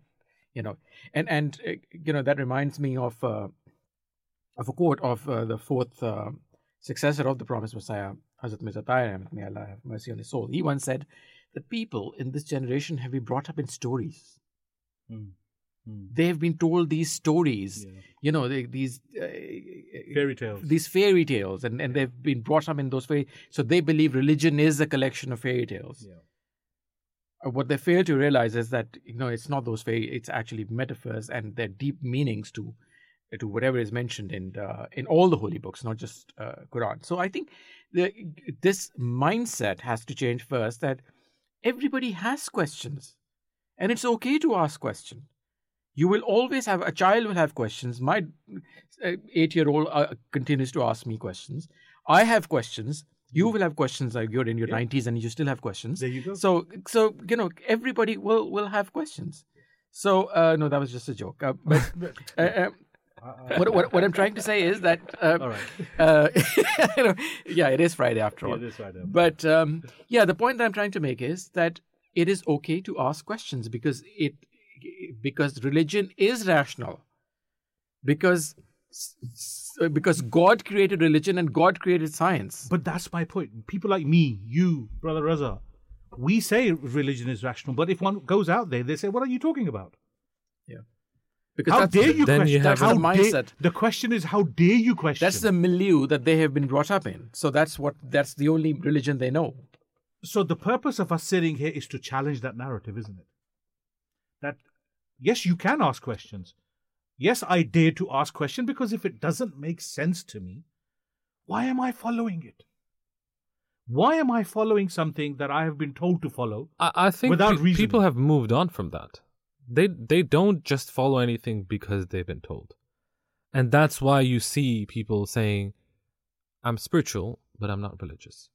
you know?" And and uh, you know that reminds me of. Uh, of a quote of uh, the fourth uh, successor of the promised Messiah, Hazrat Mirza Ahmad, may Allah have mercy on his soul. He once said the people in this generation have been brought up in stories. They have been told these stories, you know, they, these uh, Fairy tales. these fairy tales, and, and they've been brought up in those fairy. So they believe religion is a collection of fairy tales. Uh, What they fail to realize is that you know it's not those fairy; it's actually metaphors and their deep meanings to to whatever is mentioned in uh, in all the holy books, not just uh, Quran. So I think the, this mindset has to change first. That everybody has questions, and it's okay to ask questions. You will always have a child will have questions. My uh, eight-year-old uh, continues to ask me questions. I have questions. You will have questions. Like you're in your nineties and you still have questions. There you go. So, so you know, everybody will will have questions. So, uh, no, that was just a joke. Uh, but uh, uh, what, what what I'm trying to say is that uh, All right. uh, you know, yeah, it is Friday after all. it is Friday. But um, yeah, the point that I'm trying to make is that it is okay to ask questions because it because religion is rational. Because because God created religion and God created science. But that's my point. People like me, you, Brother Raza, we say religion is rational, but if one goes out there, they say, "What are you talking about? Yeah because How dare you Then question? you have how the mindset. Dare, the question is, how dare you question? that's the milieu that they have been brought up in. So that's what that's the only religion they know. so the purpose of us sitting here is to challenge that narrative, isn't it? That yes, you can ask questions. Yes, I dare to ask question because if it doesn't make sense to me, why am I following it? Why am I following something that I have been told to follow? I, I think Without pe- reasoning. people have moved on from that. They they don't just follow anything because they've been told, and that's why you see people saying, "I'm spiritual, but I'm not religious,"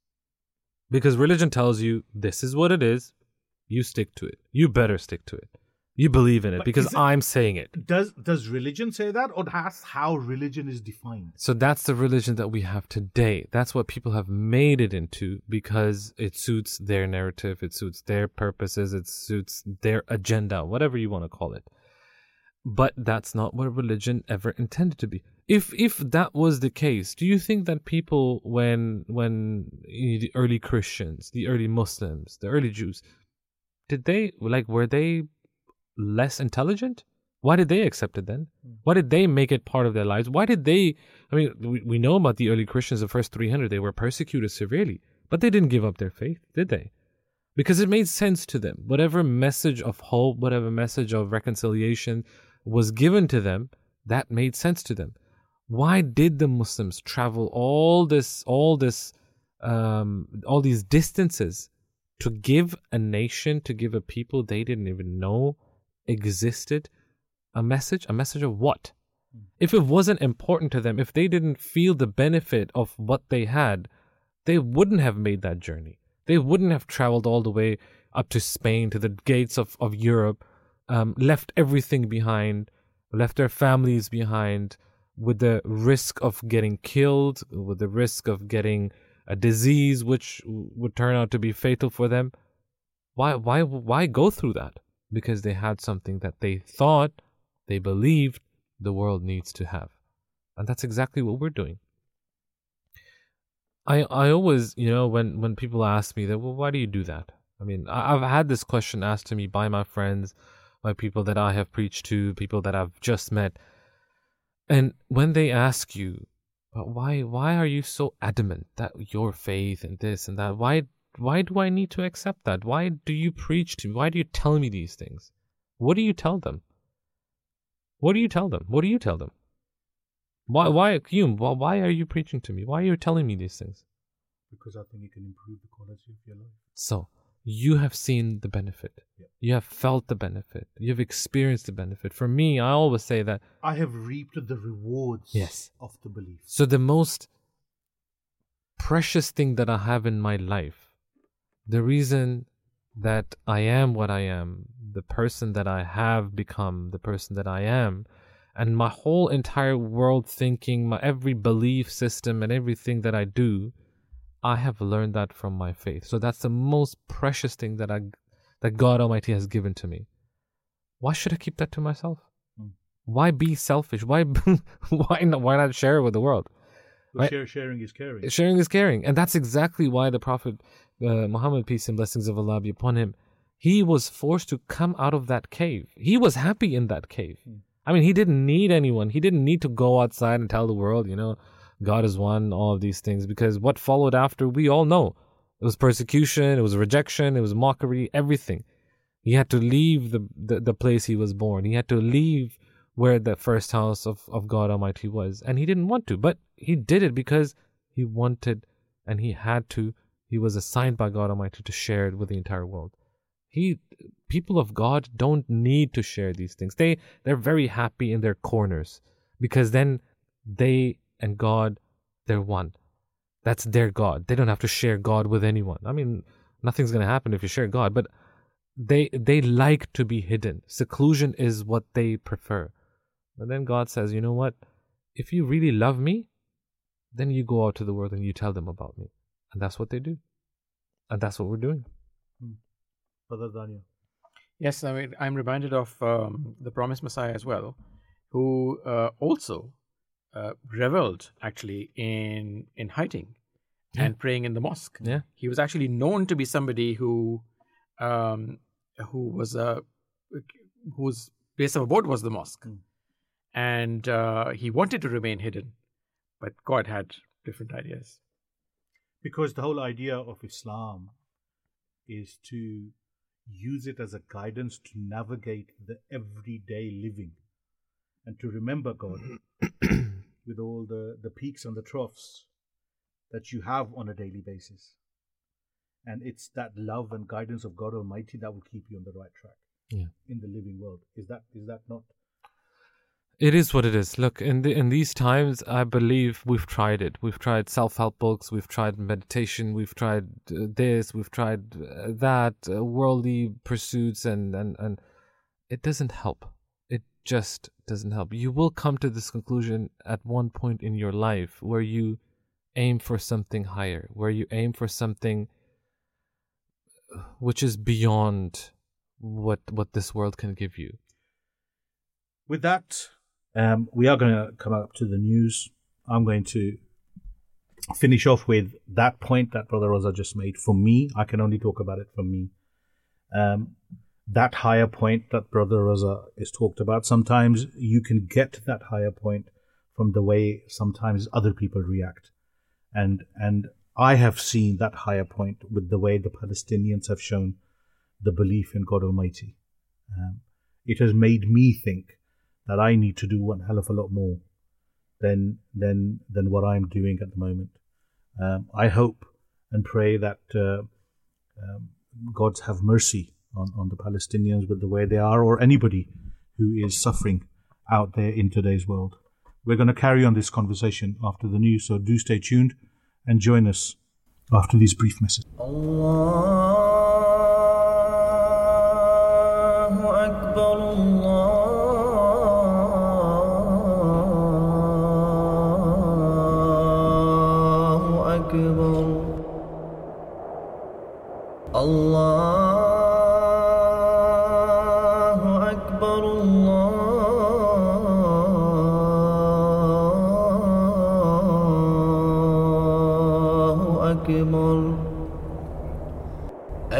because religion tells you this is what it is. You stick to it. You better stick to it. You believe in it But because it- I'm saying it. Does does religion say that, or that's how religion is defined? So that's the religion that we have today. That's what people have made it into because it suits their narrative, it suits their purposes, it suits their agenda, whatever you want to call it. But that's not what religion ever intended to be. If if that was the case, do you think that people when when the early Christians, the early Muslims, the early Jews, did they like were they less intelligent? Why did they accept it then? Why did they make it part of their lives? Why did they? I mean, we, we know about the early Christians, the first 300, they were persecuted severely, but they didn't give up their faith, did they? because it made sense to them. Whatever message of hope, whatever message of reconciliation was given to them, that made sense to them. Why did the Muslims travel all this, all this, um, all these distances to give a nation, to give a people they didn't even know existed a message? A message of what? If it wasn't important to them, if they didn't feel the benefit of what they had, they wouldn't have made that journey. They wouldn't have traveled all the way up to Spain, to the gates of, of Europe, um, left everything behind, left their families behind, with the risk of getting killed, with the risk of getting a disease which would turn out to be fatal for them. Why, why, why go through that? Because they had something that they thought, they believed the world needs to have. And that's exactly what we're doing. I I always, you know, when when people ask me that, well, why do you do that? I mean, I, I've had this question asked to me by my friends, by people that I have preached to, people that I've just met, and when they ask you, why why are you so adamant that your faith and this and that? Why why do I need to accept that? Why do you preach to me? Why do you tell me these things? What do you tell them? What do you tell them? What do you tell them? Why, why, Hume? Why, why are you preaching to me? Why are you telling me these things? Because I think it can improve the quality of your life. So, you have seen the benefit. Yeah. You have felt the benefit. You've experienced the benefit. For me, I always say that. I have reaped the rewards Yes. of the belief. So, the most precious thing that I have in my life, the reason that I am what I am, the person that I have become, the person that I am, and my whole entire world thinking, my every belief system, and everything that I do, I have learned that from my faith. So that's the most precious thing that I, that God Almighty has given to me. Why should I keep that to myself? Hmm. Why be selfish? Why, why not? Why not share it with the world? Right. sharing is caring. Sharing is caring, and that's exactly why the Prophet uh, Muhammad, peace and blessings of Allah be upon him, he was forced to come out of that cave. He was happy in that cave. I mean, he didn't need anyone. He didn't need to go outside and tell the world, you know, God is one, all of these things, because what followed after, we all know. It was persecution, it was rejection, it was mockery, everything. He had to leave the, the, the place he was born. He had to leave where the first house of, of God Almighty was. And he didn't want to, but he did it because he wanted and he had to. He was assigned by God Almighty to share it with the entire world. He people of God don't need to share these things. They they're very happy in their corners because then they and God they're one. That's their God. They don't have to share God with anyone. I mean, nothing's going to happen if you share God, but they they like to be hidden. Seclusion is what they prefer. But then God says, "You know what? If you really love me, then you go out to the world and you tell them about me." And that's what they do. And that's what we're doing. Brother Danayal. Yes, I mean, I'm reminded of um, the promised Messiah as well, who uh, also uh, reveled actually in in hiding and praying in the mosque. Yeah. He was actually known to be somebody who um, who was a whose place of abode was the mosque, Mm. and uh, he wanted to remain hidden, but God had different ideas. Because the whole idea of Islam is to use it as a guidance to navigate the everyday living and to remember God with all the, the peaks and the troughs that you have on a daily basis. And it's that love and guidance of God Almighty that will keep you on the right track Yeah. in the living world. Is that is that not? It is what it is. Look, in the, in these times, I believe we've tried it. We've tried self-help books. We've tried meditation. We've tried uh, this. We've tried uh, that. Uh, worldly pursuits, and and and it doesn't help. It just doesn't help. You will come to this conclusion at one point in your life where you aim for something higher, where you aim for something which is beyond what what this world can give you. With that, um, we are going to come up to the news. I'm going to finish off with that point that Brother Raza just made. For me, I can only talk about it for me. Um, that higher point that Brother Raza is talked about, sometimes you can get that higher point from the way sometimes other people react. And and I have seen that higher point with the way the Palestinians have shown the belief in God Almighty. Um, it has made me think that I need to do one hell of a lot more than than than what I'm doing at the moment. Um, I hope and pray that uh, um, God's have mercy on, on the Palestinians with the way they are, or anybody who is suffering out there in today's world. We're going to carry on this conversation after the news, so do stay tuned and join us after these brief messages.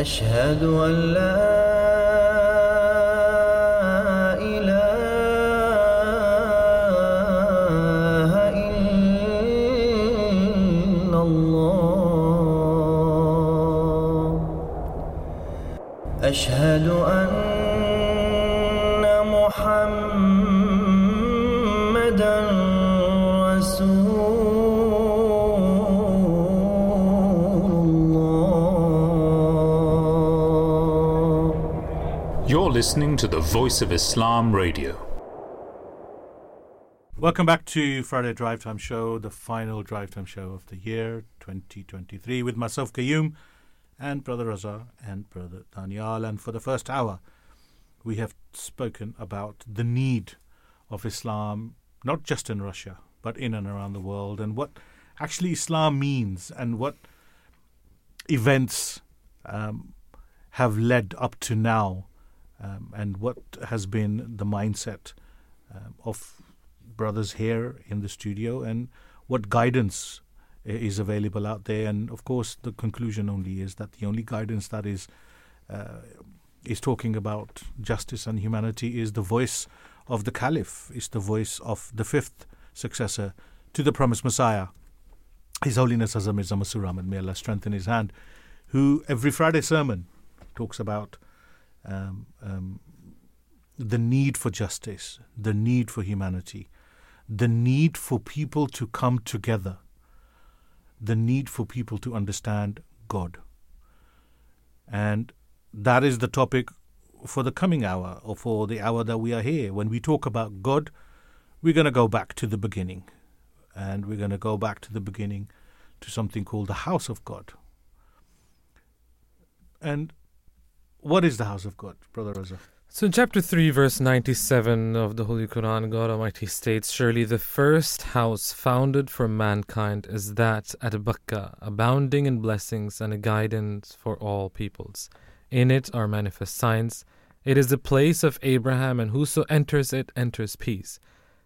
أشهد أن listening to the Voice of Islam Radio. Welcome back to Friday Drive Time Show, the final Drive Time Show of the year 2023, with myself, Qayyum, and Brother Raza and Brother Danayal. And for the first hour, we have spoken about the need of Islam, not just in Russia, but in and around the world, and what actually Islam means and what events um, have led up to now, um, and what has been the mindset um, of brothers here in the studio, and what guidance is available out there. And of course, the conclusion only is that the only guidance that is uh, is talking about justice and humanity is the voice of the Caliph, is the voice of the fifth successor to the promised Messiah, His Holiness Hazrat Mirza may Allah strengthen his hand, who every Friday sermon talks about um, um, the need for justice, the need for humanity, the need for people to come together, the need for people to understand God. And that is the topic for the coming hour or for the hour that we are here. When we talk about God, we're going to go back to the beginning. And we're going to go back to the beginning to something called the house of God. And what is the house of God, Brother Raza? So in chapter 3, verse 97 of the Holy Quran, God Almighty states, Surely the first house founded for mankind is that at Bakka, abounding in blessings and a guidance for all peoples. In it are manifest signs. It is the place of Abraham, and whoso enters it enters peace.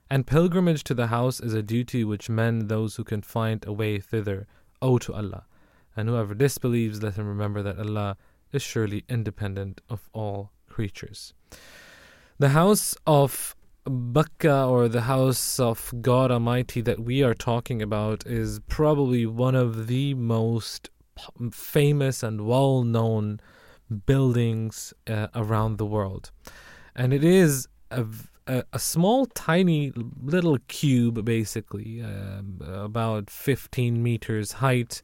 And pilgrimage to the house is a duty which men, those who can find a way thither, owe to Allah. And whoever disbelieves, let him remember that Allah is surely independent of all creatures. The house of Bakka or the house of God Almighty that we are talking about is probably one of the most famous and well known buildings uh, around the world. And it is a a small, tiny little cube, basically, um, about 15 meters height.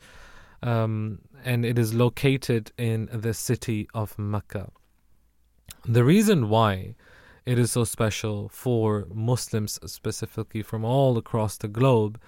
Um, and it is located in the city of Mecca. The reason why it is so special for Muslims, specifically from all across the globe,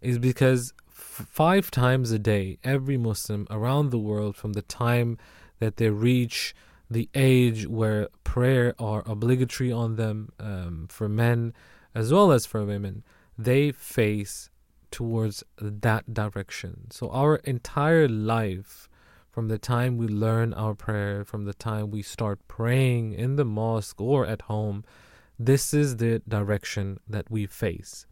is because f- five times a day, every Muslim around the world, from the time that they reach the age where prayer are obligatory on them um, for men as well as for women, they face towards that direction. So our entire life from the time we learn our prayer, from the time we start praying in the mosque or at home, this is the direction that we face.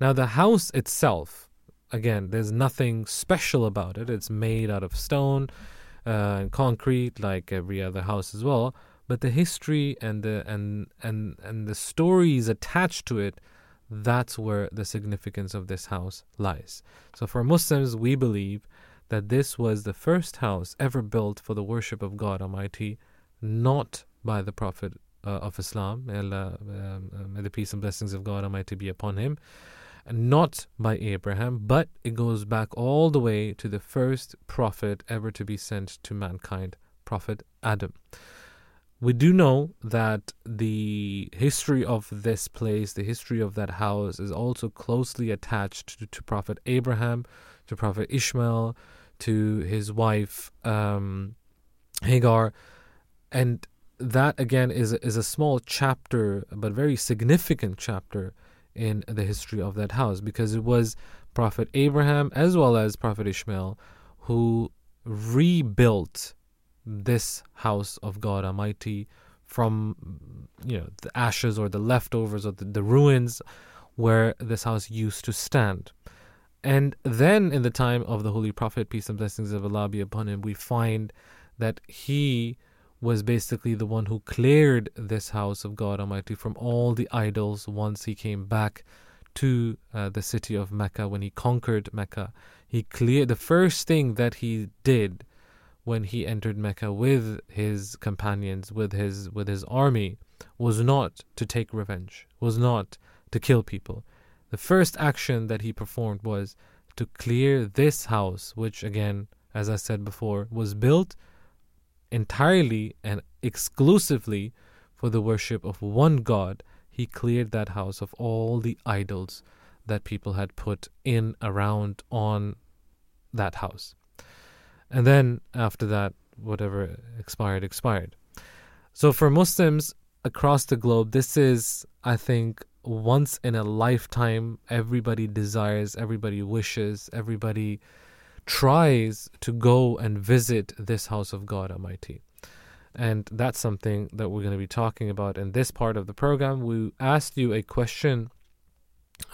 Now, the house itself, again, there's nothing special about it. It's made out of stone uh, and concrete, like every other house as well. But the history and the and and and the stories attached to it, that's where the significance of this house lies. So for Muslims, we believe that this was the first house ever built for the worship of God Almighty, not by the Prophet uh, of Islam, Allah, um, uh, may the peace and blessings of God Almighty be upon him, not by Abraham, but it goes back all the way to the first prophet ever to be sent to mankind, Prophet Adam. We do know that the history of this place, the history of that house, is also closely attached to, to Prophet Abraham, to Prophet Ishmael, to his wife um, Hagar, and that again is is a small chapter, but very significant chapter in the history of that house because it was Prophet Abraham as well as Prophet Ishmael who rebuilt this house of God Almighty from you know the ashes or the leftovers or the, the ruins where this house used to stand. And then in the time of the Holy Prophet, peace and blessings of Allah be upon him, we find that he was basically the one who cleared this house of God Almighty from all the idols once he came back to uh, the city of Mecca when he conquered Mecca. He cleared the first thing that he did when he entered Mecca with his companions, with his with his army, was not to take revenge, was not to kill people. The first action that he performed was to clear this house, which again, as I said before, was built entirely and exclusively for the worship of one God. He cleared that house of all the idols that people had put in, around, on that house. And then after that, whatever expired, expired. So for Muslims across the globe, this is, I think, once in a lifetime. Everybody desires, everybody wishes, everybody tries to go and visit this house of God Almighty. And that's something that we're going to be talking about in this part of the program. We asked you a question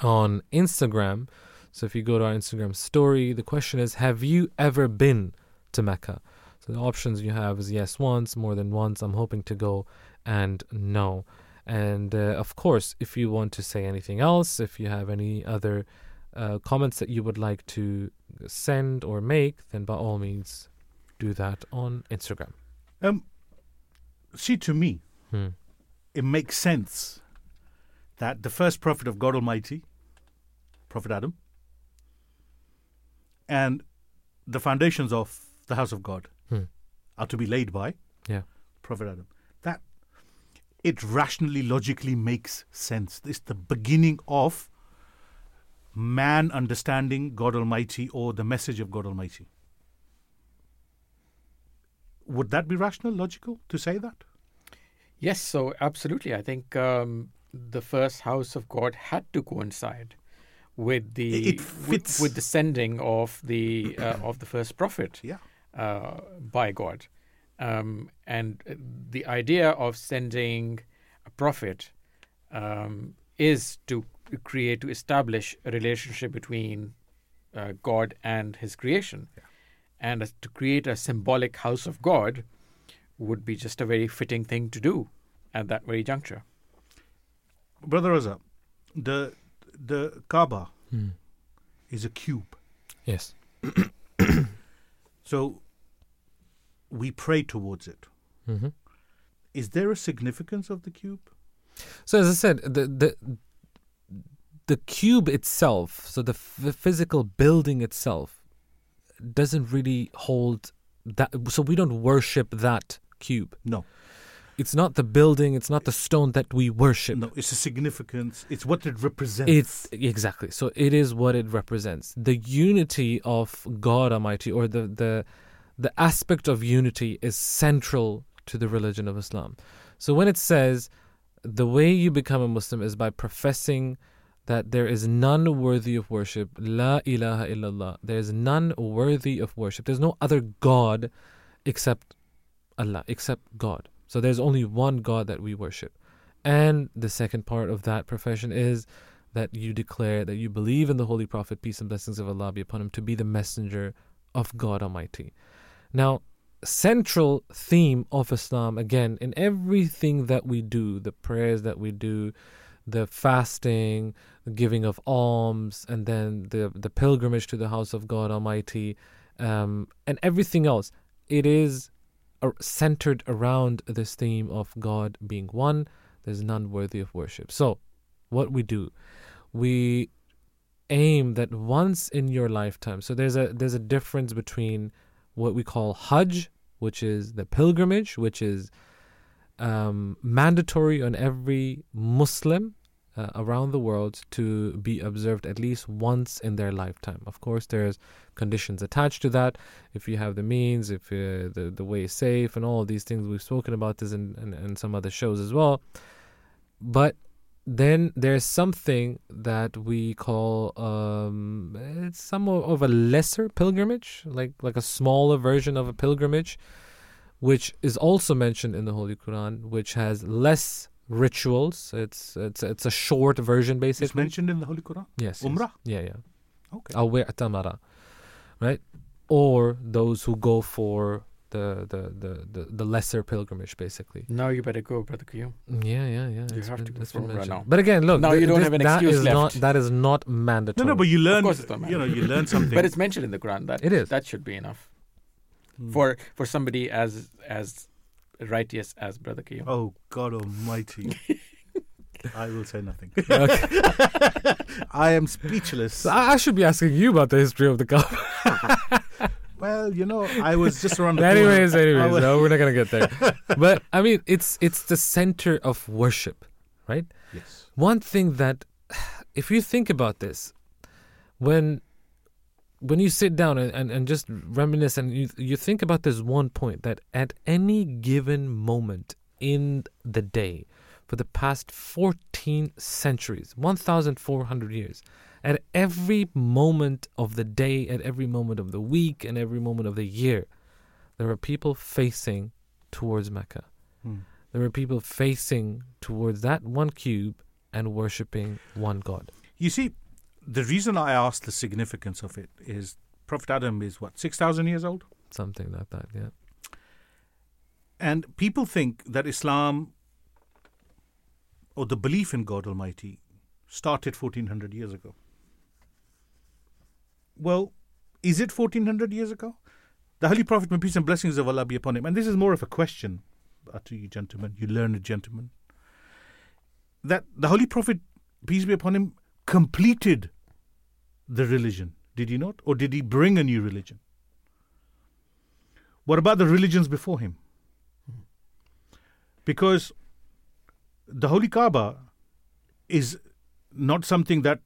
on Instagram. So if you go to our Instagram story, the question is Have you ever been to Mecca? So the options you have is yes once, more than once, I'm hoping to go, and no. And uh, of course, if you want to say anything else, if you have any other uh, comments that you would like to send or make, then by all means do that on Instagram. Um, see, to me, Hmm. it makes sense that the first prophet of God Almighty, Prophet Adam, and the foundations of the house of God Hmm. are to be laid by Yeah. Prophet Adam. That it rationally, logically makes sense. It's the beginning of man understanding God Almighty or the message of God Almighty. Would that be rational, logical to say that? Yes, so absolutely. I think um, the first house of God had to coincide with the It with, with the sending of the uh, of the first prophet Yeah. Uh, by God, um, and the idea of sending a prophet um, is to create to establish a relationship between uh, God and His creation, and as- to create a symbolic house of God would be just a very fitting thing to do at that very juncture. Brother Raza, the the Kaaba Hmm. is a cube. Yes. So we pray towards it. hmm Is there a significance of the cube? So as I said, the the the cube itself, so the f- physical building itself, doesn't really hold that. So we don't worship that cube. No. It's not the building. It's not the stone that we worship. No, it's the significance. It's what it represents. It's exactly so. It is what it represents. The unity of God Almighty, or the the the aspect of unity, is central to the religion of Islam. So when it says the way you become a Muslim is by professing that there is none worthy of worship, La ilaha illallah. There is none worthy of worship. There's no other God except Allah, except God. So there's only one God that we worship. And the second part of that profession is that you declare that you believe in the Holy Prophet, peace and blessings of Allah be upon him, to be the messenger of God Almighty. Now, central theme of Islam, again, in everything that we do, the prayers that we do, the fasting, the giving of alms, and then the, the pilgrimage to the house of God Almighty, um, and everything else. It is centered around this theme of God being one. There's none worthy of worship. So, what we do, we aim that once in your lifetime. So there's a there's a difference between what we call Hajj, which is the pilgrimage, which is um, mandatory on every Muslim uh, around the world to be observed at least once in their lifetime. Of course, there's conditions attached to that. If you have the means, if uh, the the way is safe, and all of these things we've spoken about this in, in, in some other shows as well. But then there's something that we call um, it's somewhat of a lesser pilgrimage, like like a smaller version of a pilgrimage, which is also mentioned in the Holy Quran, which has less rituals. It's it's it's a short version basically. It's mentioned in the Holy Quran. Yes. yes. Umrah? Yeah, yeah. Okay. Aw wi'tamara. Right? Or those who go for the, the, the, the, the lesser pilgrimage, basically. Now you better go, Brother Qayyum. Yeah, yeah, yeah. You it's have been- to go it's for Umrah now. But again, look. Now you don't this- have an that excuse is Not, left. that is not mandatory. no, no, but you learn. Of course it's not mandatory. you know, you learn something. But it's mentioned in the Quran. That It is. That should be enough Hmm. for for somebody as as righteous as Brother Qayyum. Oh God Almighty! I will say nothing. Okay. I am speechless. So I, should be asking you about the history of the cup. Well, you know, I was just around the anyways, corner. Anyways, was- no, we're not gonna get there. but I mean, it's it's the center of worship, right? Yes. One thing that, if you think about this, when when you sit down and, and, and just reminisce and you you think about this one point that at any given moment in the day for the past 14 centuries 1400 years at every moment of the day at every moment of the week and every moment of the year there are people facing towards mecca Hmm. there are people facing towards that one cube and worshiping one god You see, the reason I asked the significance of it is Prophet Adam is what six thousand years old, something like that yeah and people think that Islam or the belief in God Almighty started fourteen hundred years ago. Well, is it fourteen hundred years ago? The Holy Prophet, may peace and blessings of Allah be upon him, and this is more of a question to you gentlemen, you learned gentlemen, that the Holy Prophet, peace be upon him, completed the religion, did he not? Or did he bring a new religion? What about the religions before him? Because the Holy Kaaba is not something that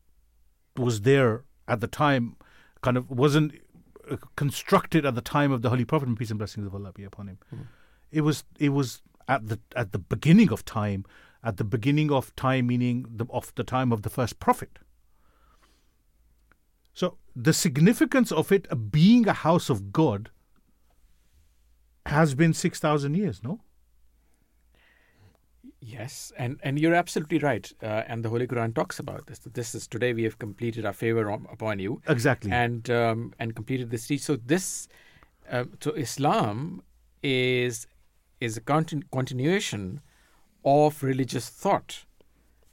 was there at the time, kind of wasn't uh, constructed at the time of the Holy Prophet, and peace and blessings of Allah be upon him. It was it was at the at the beginning of time, at the beginning of time, meaning the, of the time of the first prophet. So the significance of it being a house of God has been six thousand years, no? Yes, and and you're absolutely right. Uh, and the Holy Quran talks about this. This is today we have completed our favor on- upon you, Exactly. and um, and completed this deed. So this, uh, so Islam is is a continu- continuation of religious thought,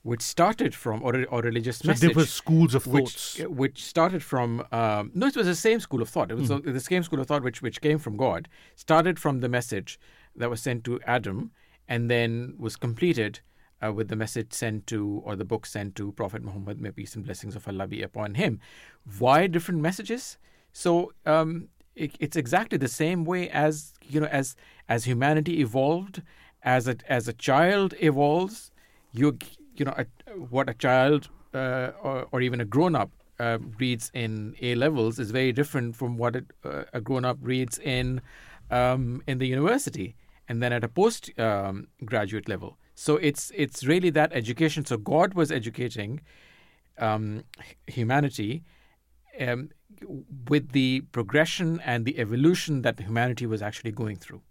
which started from or or religious so message. different schools of which thoughts. Hmm. which started from um, no, it was the same school of thought. It was the, the same school of thought which which came from God. Started from the message that was sent to Adam, and then was completed uh, with the message sent to or the book sent to Prophet Muhammad, may peace and blessings of Allah be upon him. Why different messages? So um, it, it's exactly the same way as you know as as humanity evolved, as a as a child evolves. You you know a, what a child uh, or, or even a grown up uh, reads in A levels is very different from what it, uh, a grown up reads in um, in the university and then at a post um, graduate level. So it's it's really that education. So God was educating um, humanity um, with the progression and the evolution that humanity was actually going through,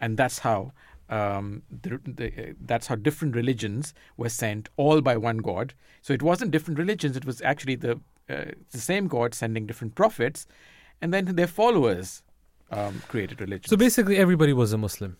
and that's how um, the, the, uh, that's how different religions were sent all by one God. So it wasn't different religions; it was actually the uh, the same God sending different prophets, and then their followers um, created religions. so basically everybody was a muslim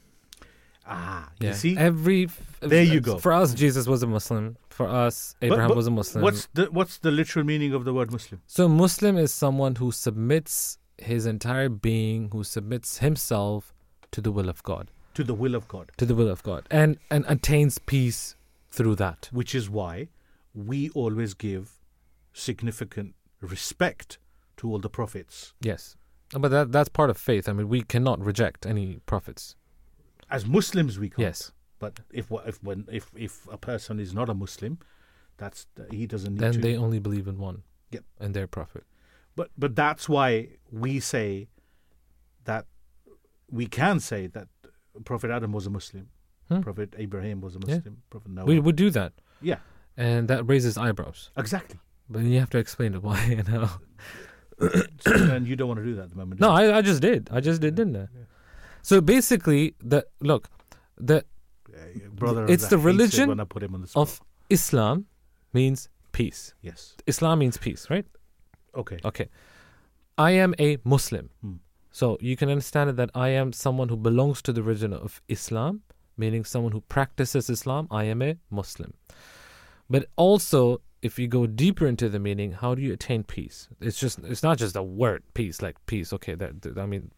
ah, yeah you see. every There you go. for us jesus was a muslim for us But- abraham but was a muslim What's the what's the literal meaning of the word Muslim? So Muslim is someone who submits his entire being who submits himself to the will of God, to the will of God, to the will of God, and and attains peace through that. which is why we always give significant respect to all the prophets. Yes, but that that's part of faith. I mean, we cannot reject any prophets. As Muslims, we can't. Yes. But if if when if if a person is not a Muslim, that's he doesn't need Then to. they only believe in one. Yep. And their prophet. But but that's why we say that we can say that Prophet Adam was a Muslim, Hmm. Prophet Abraham was a Yeah. Muslim, Prophet Noah. We would do that, yeah, and that raises eyebrows. exactly. But you have to explain it why and how. And you don't want to do that at the moment. No. I, I just did. I just did, didn't I? So basically, the look, the Yeah, brother. it's the it religion when I put him on the of Islam means peace. yes. Islam means peace, right? Okay. Okay. I am a Muslim. Hmm. So you can understand it that I am someone who belongs to the religion of Islam, meaning someone who practices Islam. I am a Muslim. But also, if you go deeper into the meaning, how do you attain peace? It's just it's not just a word peace, like peace. Okay, that, that- I mean,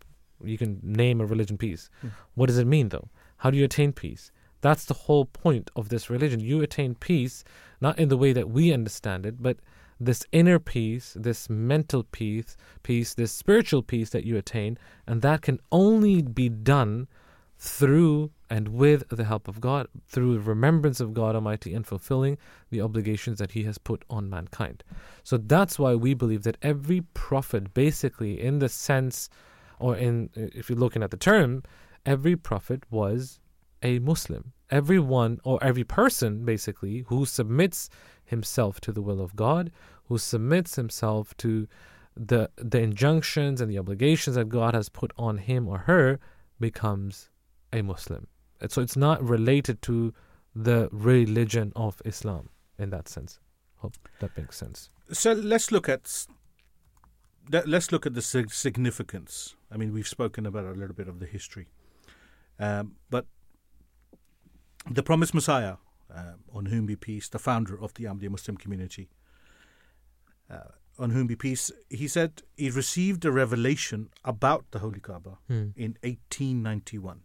you can name a religion peace. Hmm. What does it mean though? How do you attain peace? That's the whole point of this religion. You attain peace not in the way that we understand it, but this inner peace, this mental peace, peace, this spiritual peace that you attain, and that can only be done through and with the help of God, through remembrance of God Almighty and fulfilling the obligations that He has put on mankind. So that's why we believe that every prophet, basically, in the sense, or in if you're looking at the term, every prophet was a Muslim. Everyone or every person, basically, who submits himself to the will of God, who submits himself to the the injunctions and the obligations that God has put on him or her, becomes a Muslim. And So it's not related to the religion of Islam in that sense. Hope that makes sense. So let's look at let- let's look at the significance. I mean, we've spoken about a little bit of the history, um, but the promised Messiah, uh, on whom be peace, the founder of the Ahmadiyya Muslim community, uh, on whom be peace, he said he received a revelation about the Holy Kaaba in 1891,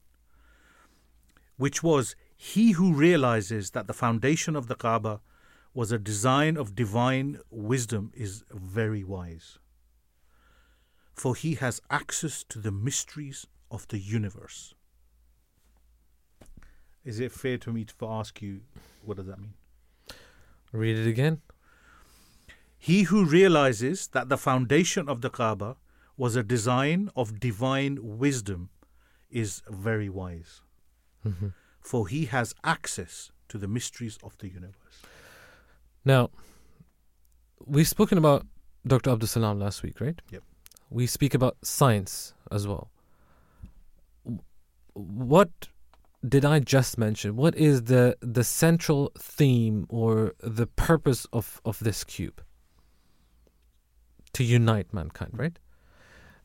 which was he who realizes that the foundation of the Kaaba was a design of divine wisdom is very wise. For he has access to the mysteries of the universe. Is it fair to me to ask you, what does that mean? Read it again. He who realizes that the foundation of the Kaaba was a design of divine wisdom is very wise. Mm-hmm. For he has access to the mysteries of the universe. Now, we've spoken about Dr. Abdul Salam last week, right? Yep. We speak about science as well. What did I just mention? What is the the central theme or the purpose of, of this cube? To unite mankind, right?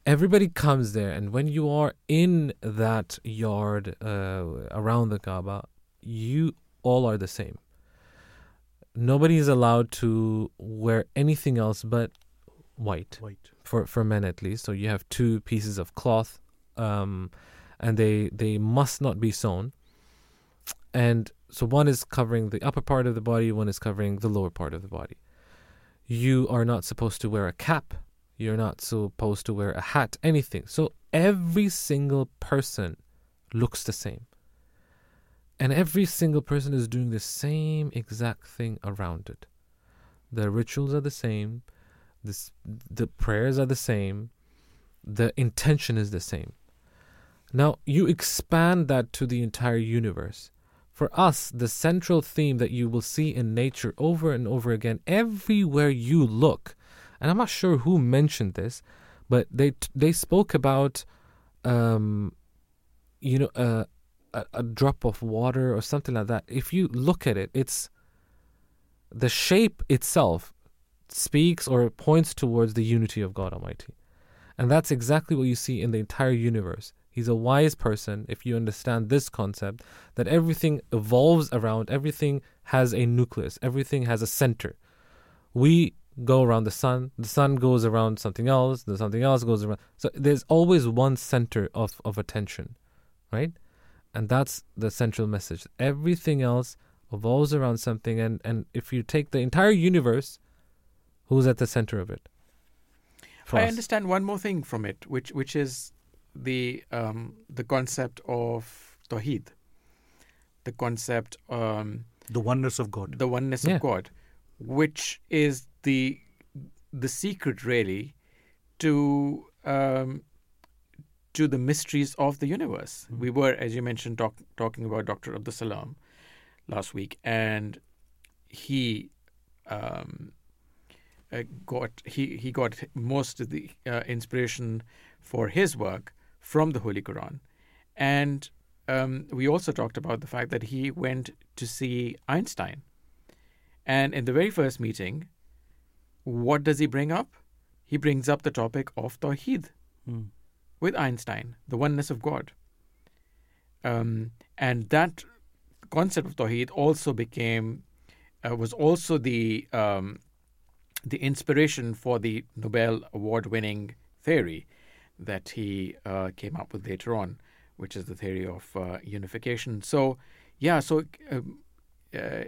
Everybody comes there, and when you are in that yard uh, around the Kaaba, you all are the same nobody is allowed to wear anything else but white Wait. for for men at least. So you have two pieces of cloth, um, and they they must not be sewn. And so one is covering the upper part of the body, one is covering the lower part of the body. You are not supposed to wear a cap. You're not supposed to wear a hat, anything. So every single person looks the same. And every single person is doing the same exact thing around it. The rituals are the same, this, the prayers are the same, the intention is the same. Now, you expand that to the entire universe. For us, the central theme that you will see in nature over and over again, everywhere you look, and I'm not sure who mentioned this, but they they spoke about, um, you know, uh, a, a drop of water or something like that. If you look at it, it's the shape itself speaks or points towards the unity of God Almighty. And that's exactly what you see in the entire universe. He's a wise person if you understand this concept that everything evolves around, everything has a nucleus, everything has a center. We go around the sun. The sun goes around something else. The something else goes around. So there's always one center of, of attention, right? And that's the central message. Everything else revolves around something. And, and if you take the entire universe, who's at the center of it? I us. understand one more thing from it, which which is the um, the concept of tawhid, the concept um, The oneness of God. the oneness Yeah. of God, which is the the secret really to um, to the mysteries of the universe. We were, as you mentioned, talk, talking about Dr. Abdul Salam last week, and he um, uh, got he he got most of the uh, inspiration for his work from the Holy Quran, and um, we also talked about the fact that he went to see Einstein, and in the very first meeting, what does he bring up? He brings up the topic of Tawheed Mm. with Einstein, the oneness of God. Um, and that concept of Tawheed also became, uh, was also the, um, the inspiration for the Nobel Award winning theory that he uh, came up with later on, which is the theory of uh, unification. So, yeah, so um, uh,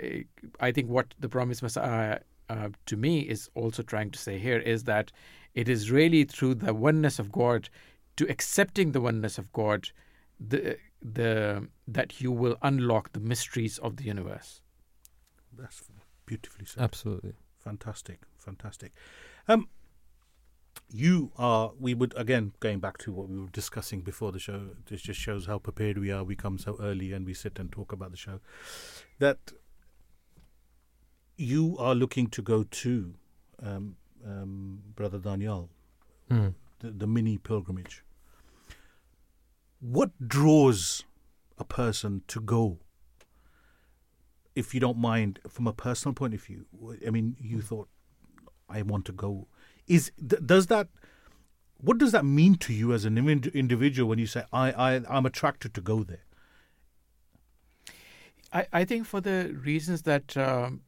I think what the Promised Messiah uh, to me is also trying to say here is that it is really through the oneness of God, to accepting the oneness of God, the the that you will unlock the mysteries of the universe. That's beautifully said. Absolutely. Fantastic, fantastic. Um, you are. We would again going back to what we were discussing before the show. This just shows how prepared we are. We come so early and we sit and talk about the show. That you are looking to go to, um, um, brother Danayal, Mm. the, the mini pilgrimage. What draws a person to go? If you don't mind, from a personal point of view, I mean, you thought, I want to go. Is does that? What does that mean to you as an ind- individual when you say, I, I, I'm attracted to go there? I, I think for the reasons that um,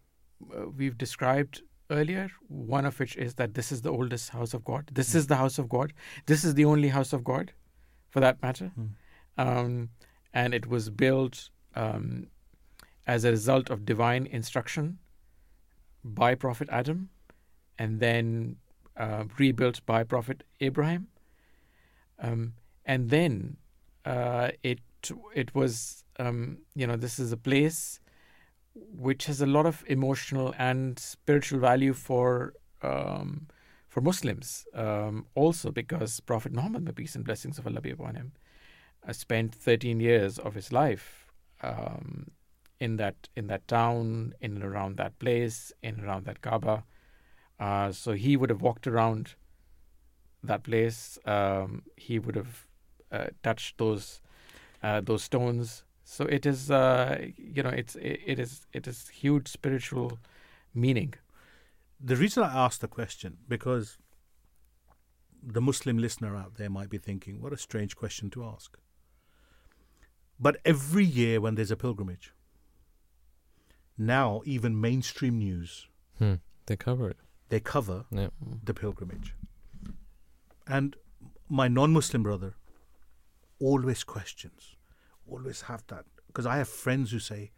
we've described earlier, one of which is that this is the oldest house of God. This is the house of God. This is the only house of God, for that matter. Um, and it was built um, as a result of divine instruction by Prophet Adam and then uh, rebuilt by Prophet Abraham. Um, and then uh, it it was um, you know this is a place which has a lot of emotional and spiritual value for um, for Muslims um, also because Prophet Muhammad may peace and blessings of Allah be upon him uh, spent 13 years of his life um, in that in that town in and around that place in and around that Kaaba uh, so he would have walked around that place um, he would have uh, touched those uh, those stones. So it is, uh, you know, it's it, it is it is huge spiritual meaning. The reason I asked the question because the Muslim listener out there might be thinking, "What a strange question to ask." But every year when there's a pilgrimage, now even mainstream news Hmm. They cover it. They cover Yeah. the pilgrimage. And my non Muslim brother always questions, always have that. Because I have friends who say,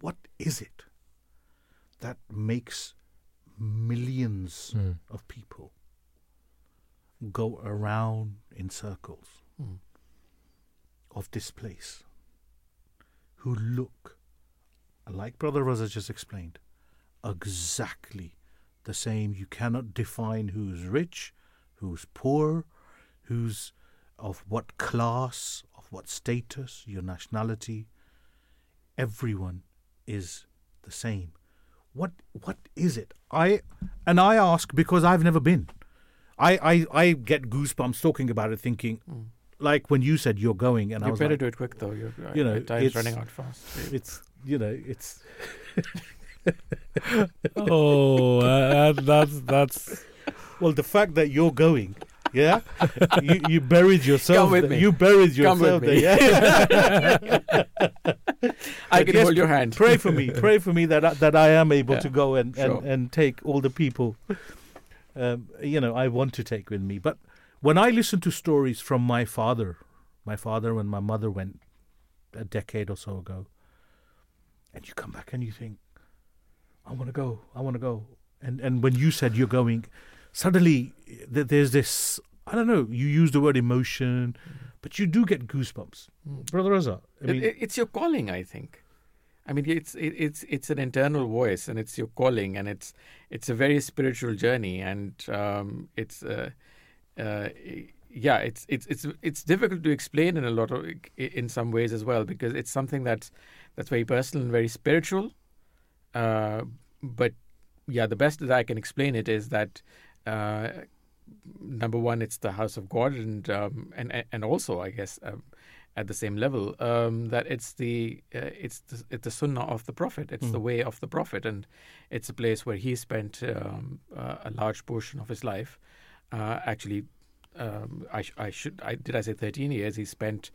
What is it that makes millions Hmm. of people go around in circles of this place who look, like Brother Raza just explained, exactly the same. You cannot define who's rich, who's poor, who's of what class, of what status, your nationality. Everyone is the same. What what is it? I and I ask because I've never been. I I, I get goosebumps talking about it, thinking mm. like when you said you're going, and I You was better like, do it quick though. Your you know, time's running out fast. it's you know it's oh, uh, that's that's Well, the fact that you're going, yeah, you, you buried yourself. Come with there. me. You buried yourself. Come yourself with there. me. Yeah. I can yes, hold your hand. Pray for me. Pray for me that I, that I am able Yeah, to go and, and, and take all the people um, you know, I want to take with me. But when I listen to stories from my father, my father and my mother went a decade or so ago, and you come back and you think, I want to go, I want to go. And and when you said you're going, suddenly th- there's this. I don't know. You use the word emotion, but you do get goosebumps, brother Raza. I mean, it- it's your calling, I think. I mean, it's it, it's it's an internal voice, and it's your calling, and it's it's a very spiritual journey, and um, it's uh, uh, yeah, it's it's it's it's difficult to explain in a lot of in some ways as well because it's something that's that's very personal and very spiritual. Uh, but yeah, the best that I can explain it is that uh, number one, it's the house of God, and um, and and also, I guess, um, at the same level, um, that it's the uh, it's the, it's the sunnah of the prophet. It's the way of the prophet, and it's a place where he spent um, uh, a large portion of his life. Uh, actually, um, I, I should I did I say thirteen years? He spent.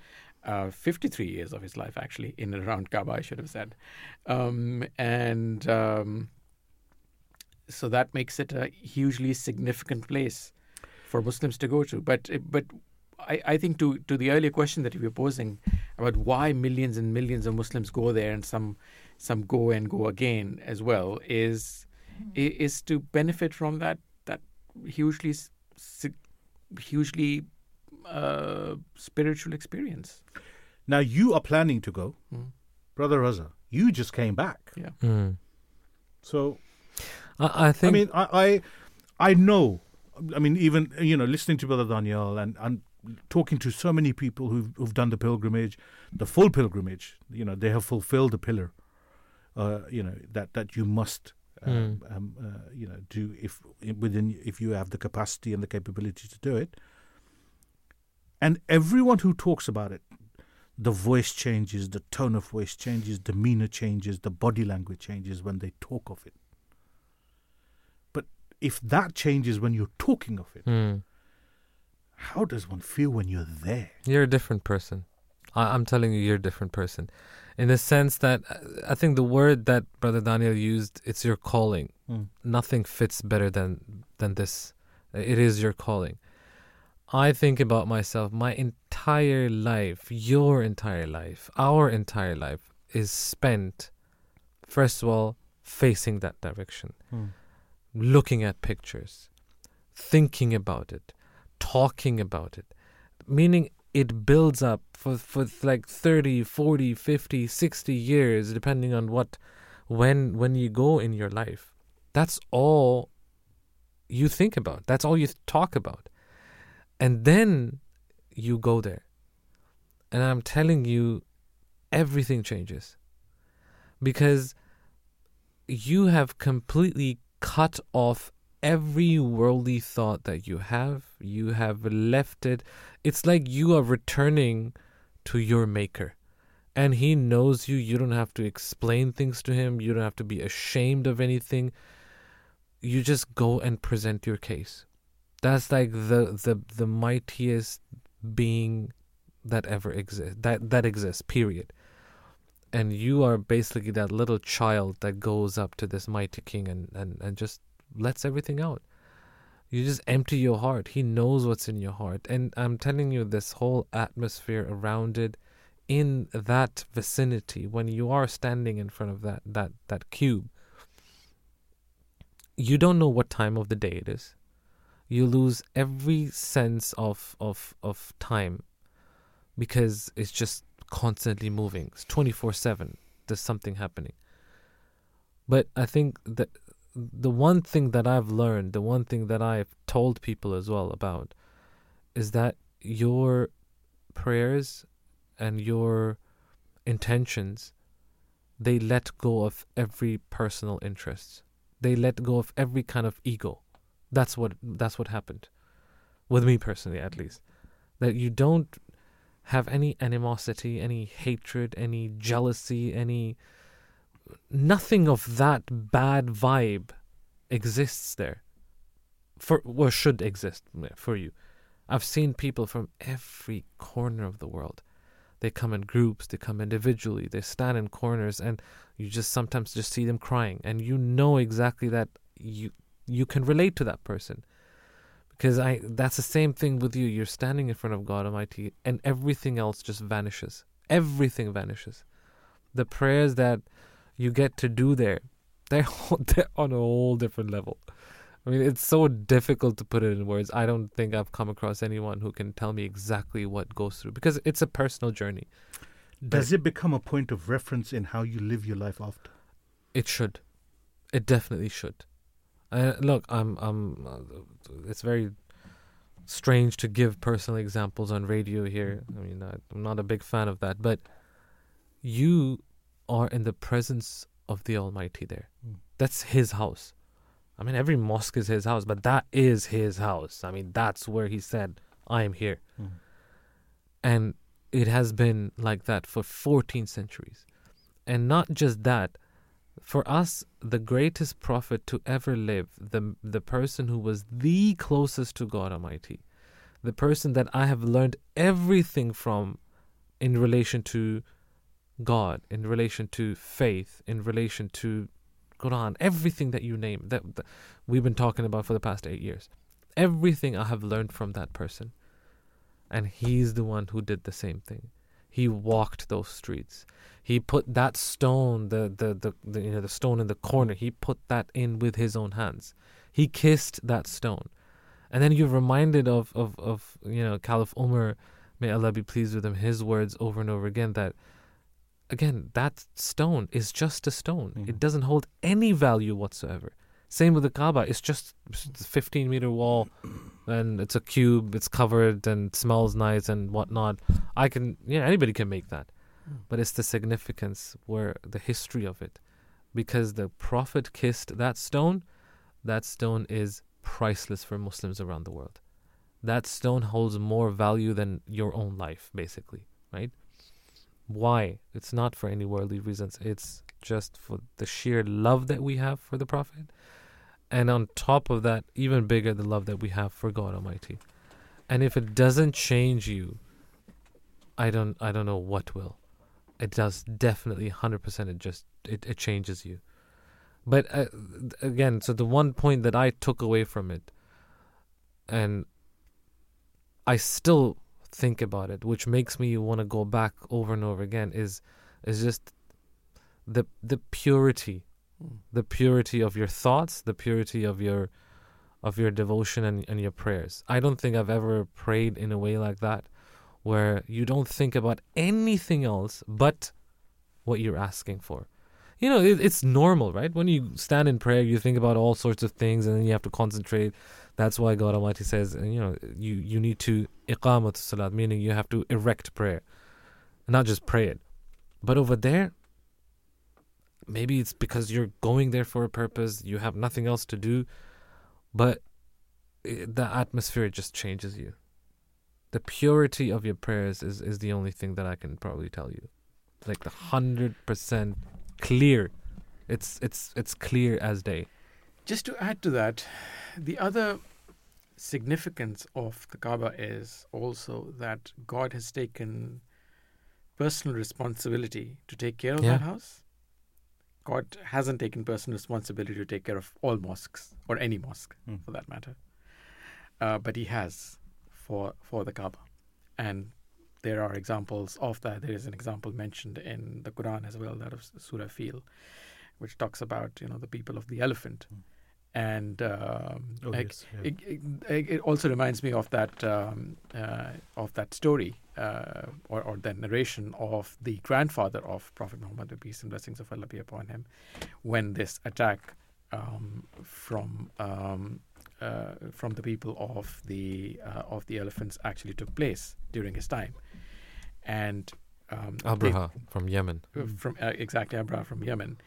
Uh, 53 years of his life, actually, in and around Kaaba, I should have said. Um, and um, so that makes it a hugely significant place for Muslims to go to. But but I, I think to to the earlier question that you were posing about why millions and millions of Muslims go there and some some go and go again as well is is to benefit from that that hugely hugely uh, spiritual experience. now you are planning to go, Mm. brother Raza. You just came back, Yeah. Mm. so I, I think. I mean, I, I, I know. I mean, even you know, listening to Brother Danayal and and talking to so many people who've who've done the pilgrimage, the full pilgrimage. You know, they have fulfilled the pillar. Uh, you know that that you must. Um, um, uh, you know, do if within if you have the capacity and the capability to do it. And everyone who talks about it, the voice changes, the tone of voice changes, demeanor changes, the body language changes when they talk of it. But if that changes when you're talking of it, Mm. how does one feel when you're there? You're a different person. I, I'm telling you, you're a different person. In the sense that uh, I think the word that Brother Danayal used, it's your calling. Mm. Nothing fits better than than this. It is your calling. I think about myself, my entire life, your entire life, our entire life is spent, first of all, facing that direction, Mm. looking at pictures, thinking about it, talking about it, meaning it builds up for, for like 30, 40, 50, 60 years, depending on what, when, when you go in your life. That's all you think about. That's all you talk about. And then you go there. And I'm telling you, everything changes. Because you have completely cut off every worldly thought that you have. You have left it. It's like you are returning to your maker. And he knows you. You don't have to explain things to him. You don't have to be ashamed of anything. You just go and present your case. That's like the the the mightiest being that ever exists. That that exists. Period. And you are basically that little child that goes up to this mighty king and, and, and just lets everything out. You just empty your heart. He knows what's in your heart. And I'm telling you, this whole atmosphere around it, in that vicinity, when you are standing in front of that, that, that cube, you don't know what time of the day it is. You lose every sense of, of, of time because it's just constantly moving. It's 24 7. There's something happening. But I think that the one thing that I've learned, the one thing that I've told people as well about, is that your prayers and your intentions, they let go of every personal interest. They let go of every kind of ego. That's what that's what happened with me personally, at least. That you don't have any animosity, any hatred, any jealousy, any nothing of that bad vibe exists there for or should exist for you. I've seen people from every corner of the world. They come in groups, they come individually, they stand in corners and you just sometimes just see them crying and you know exactly that you you can relate to that person. Because I that's the same thing with you. You're standing in front of God Almighty and everything else just vanishes. Everything vanishes. The prayers that you get to do there, they're, they're on a whole different level. I mean, it's so difficult to put it in words. I don't think I've come across anyone who can tell me exactly what goes through because it's a personal journey. Does it become a point of reference in how you live your life after? It should. It definitely should. Uh, look, I'm, I'm. Uh, it's very strange to give personal examples on radio here. I mean, I, I'm not a big fan of that, but you are in the presence of the Almighty there. Mm. That's His house. I mean, every mosque is His house, but that is His house. I mean, that's where He said, "I am here," Mm. and it has been like that for 14 centuries. And not just that, for us, the greatest prophet to ever live, the, the person who was the closest to God Almighty, the person that I have learned everything from in relation to God, in relation to faith, in relation to Quran, everything that you name that, that we've been talking about for the past eight years. Everything I have learned from that person. And he's the one who did the same thing. He walked those streets. He put that stone, the, the, the, the you know the stone in the corner. He put that in with his own hands. He kissed that stone, and then you're reminded of of of you know Caliph Umar, may Allah be pleased with him. His words over and over again that again that stone is just a stone. It mm-hmm. doesn't hold any value whatsoever. Same with the Kaaba. It's just a 15 meter wall, and it's a cube. It's covered and smells nice and whatnot. I can, yeah, anybody can make that, hmm. but it's the significance where the history of it, because the Prophet kissed that stone. That stone is priceless for Muslims around the world. That stone holds more value than your own life, basically, right? Why? It's not for any worldly reasons. It's just for the sheer love that we have for the Prophet. And on top of that, even bigger, the love that we have for God Almighty. And if it doesn't change you, I don't I don't know what will. It does definitely 100% it just it, it changes you. But uh, again, so the one point that I took away from it and I still think about it, which makes me want to go back over and over again is is just the the purity the purity of your thoughts, the purity of your of your devotion and, and your prayers. I don't think I've ever prayed in a way like that where you don't think about anything else but what you're asking for. You know, it, it's normal, right? When you stand in prayer, you think about all sorts of things and then you have to concentrate. That's why God Almighty says, you know, you, you need to iqamat salat, meaning you have to erect prayer, not just pray it. But over there, maybe it's because you're going there for a purpose you have nothing else to do but the atmosphere just changes you the purity of your prayers is, is the only thing that i can probably tell you like the 100% clear it's it's it's clear as day Just to add to that, the other significance of the Kaaba is also that God has taken personal responsibility to take care of Yeah. that house. God hasn't taken personal responsibility to take care of all mosques or any mosque Mm. for that matter, uh, but He has for for the Kaaba, and there are examples of that. There is an example mentioned in the Quran as well, that of Surah Fil, which talks about you know the people of the elephant, and um, Oh, like, yes, yeah. it, it, it also reminds me of that um, uh, of that story uh, or, or that narration of the grandfather of Prophet Muhammad, the peace and blessings of Allah be upon him, when this attack um, from um, uh, from the people of the uh, of the elephants actually took place during his time, and um, they- abraha from yemen. From uh, exactly Abraha from Yemen,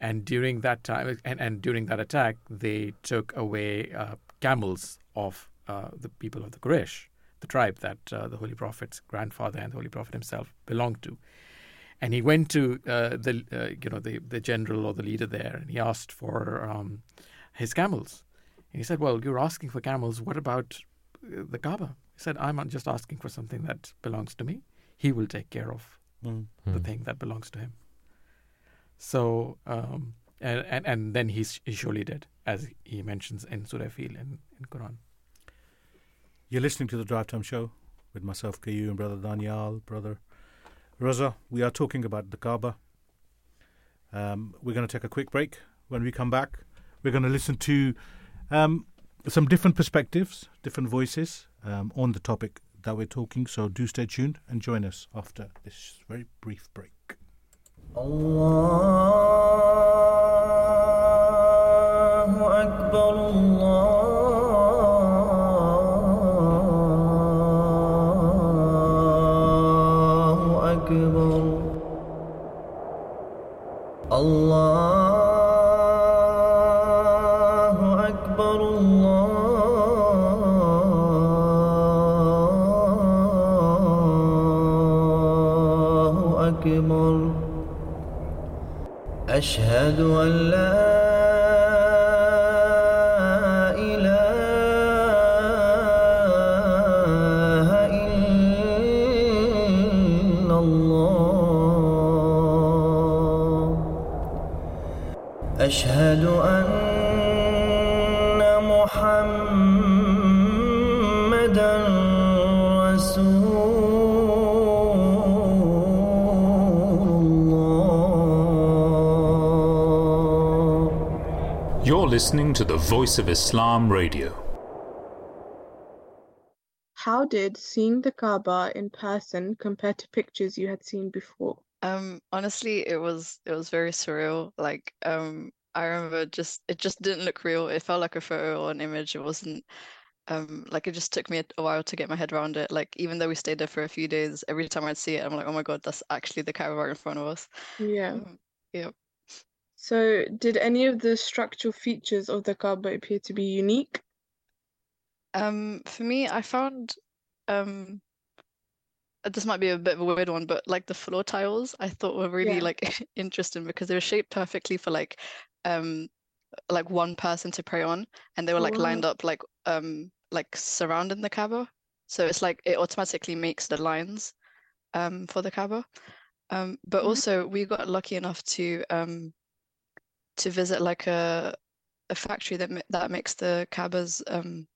and during that time and, and during that attack, they took away uh, camels of uh, the people of the Quraysh, the tribe that uh, the Holy Prophet's grandfather and the Holy Prophet himself belonged to. And he went to uh, the uh, you know the the general or the leader there, and he asked for um, his camels. And he said, "Well, you're asking for camels. What about uh, the Kaaba?" He said, "I'm just asking for something that belongs to me. He will take care of Mm. the Hmm. thing that belongs to him. So um, and and, and then he, he surely did, as he mentions in Surah Fil in, Quran. You're listening to the Drive Time Show with myself, KU, and brother Danayal, brother Raza. We are talking about the Kaaba. Um, we're going to take a quick break. When we come back, we're going to listen to um, some different perspectives, different voices um, on the topic that we're talking. So do stay tuned and join us after this very brief break. الله To the Voice of Islam Radio. How did seeing the Kaaba in person compare to pictures you had seen before? Um, honestly, it was it was very surreal. Like, um, I remember just it just didn't look real. It felt like a photo or an image. It wasn't um like it just took me a, a while to get my head around it. Like, even though we stayed there for a few days, every time I'd see it, I'm like, oh my God, that's actually the Kaaba right in front of us. Yeah. Um, yeah. So, did any of the structural features of the Kaaba appear to be unique? Um, for me, I found um uh, this might be a bit of a weird one, but like the floor tiles I thought were really Yeah. like interesting because they were shaped perfectly for like um like one person to pray on and they were Oh, like lined up like um like surrounding the Kaaba. So it's like it automatically makes the lines um for the Kaaba. Um but Mhm. also we got lucky enough to um to visit like a a factory that that makes the Kaaba's um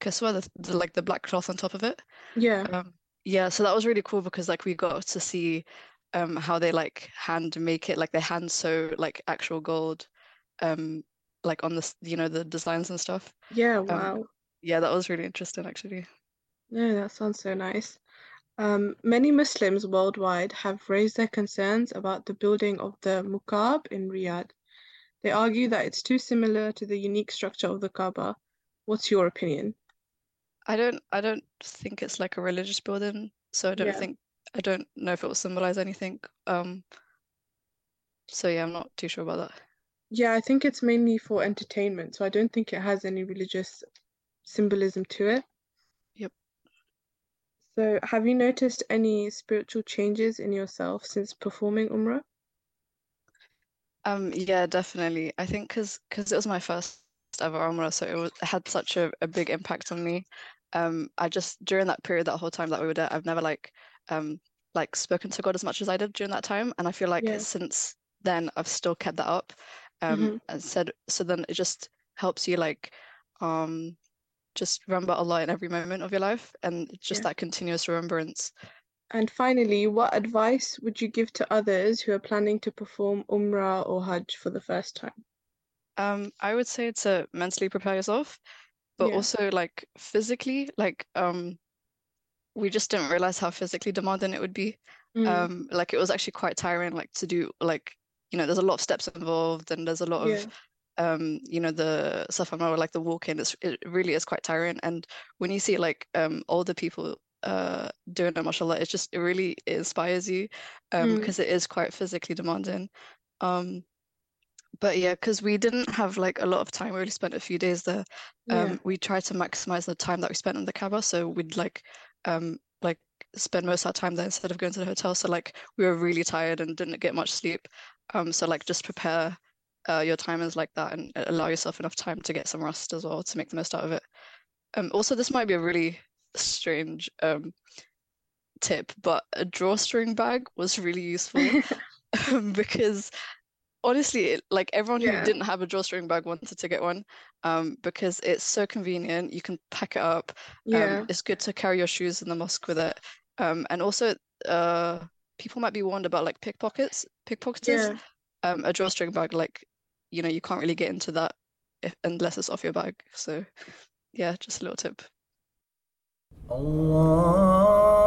kiswa, the, the like the black cloth on top of it. Yeah. Um, yeah, so that was really cool because like we got to see um how they like hand make it, like they hand sew like actual gold, um like on the you know the designs and stuff. Yeah, Um, wow. yeah, that was really interesting actually. No, that sounds so nice. Um, many Muslims worldwide have raised their concerns about the building of the Mukaab in Riyadh. They argue that it's too similar to the unique structure of the Kaaba. What's your opinion? I don't I don't think it's like a religious building, so I don't Yeah. think I don't know if it will symbolize anything. Um, so yeah, I'm not too sure about that. Yeah, I think it's mainly for entertainment, so I don't think it has any religious symbolism to it. Yep. So, have you noticed any spiritual changes in yourself since performing Umrah? Um, yeah, definitely. I think because because it was my first ever Umrah, so it, was, it had such a, a big impact on me. Um, I just during that period, that whole time that we were there, I've never like um like spoken to God as much as I did during that time, and I feel like Yeah. since then I've still kept that up. Um, Mhm. and said so then it just helps you like um just remember Allah in every moment of your life, and just Yeah. that continuous remembrance. And finally, what advice would you give to others who are planning to perform Umrah or Hajj for the first time? Um, I would say to mentally prepare yourself, but Yeah. also like physically, like um, we just didn't realize how physically demanding it would be. Mm, Um, like it was actually quite tiring, like to do like, you know, there's a lot of steps involved and there's a lot yeah, of um, you know, the Safa Marwa, like the walk-in, it's, it really is quite tiring. And when you see like um older people uh doing it, mashallah, it just it really inspires you um Mm. because it is quite physically demanding. Um, but yeah, because we didn't have like a lot of time, we only spent a few days there. yeah, Um, we tried to maximize the time that we spent in the Kaaba, so we'd like um like spend most of our time there instead of going to the hotel. So like we were really tired and didn't get much sleep. Um, so like just prepare uh, your timings like that and allow yourself enough time to get some rest as well to make the most out of it. Um, also, this might be a really strange um tip, but a drawstring bag was really useful um, because honestly, it, like everyone Yeah. who didn't have a drawstring bag wanted to get one, um, because it's so convenient. You can pack it up. Yeah. Um, it's good to carry your shoes in the mosque with it. Um, and also, uh, people might be warned about like pickpockets, pickpocketers. Yeah. Um, a drawstring bag, like, you know, you can't really get into that if, unless it's off your bag. So, yeah, just a little tip. Allah.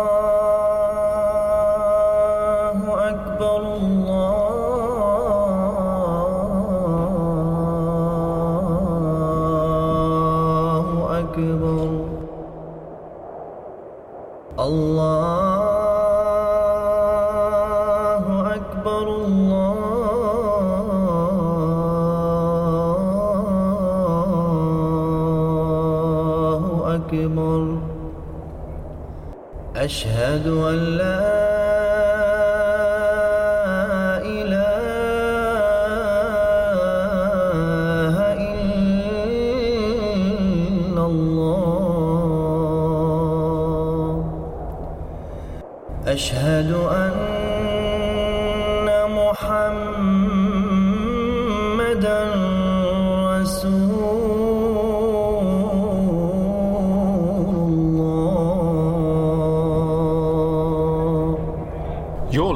أشهد أن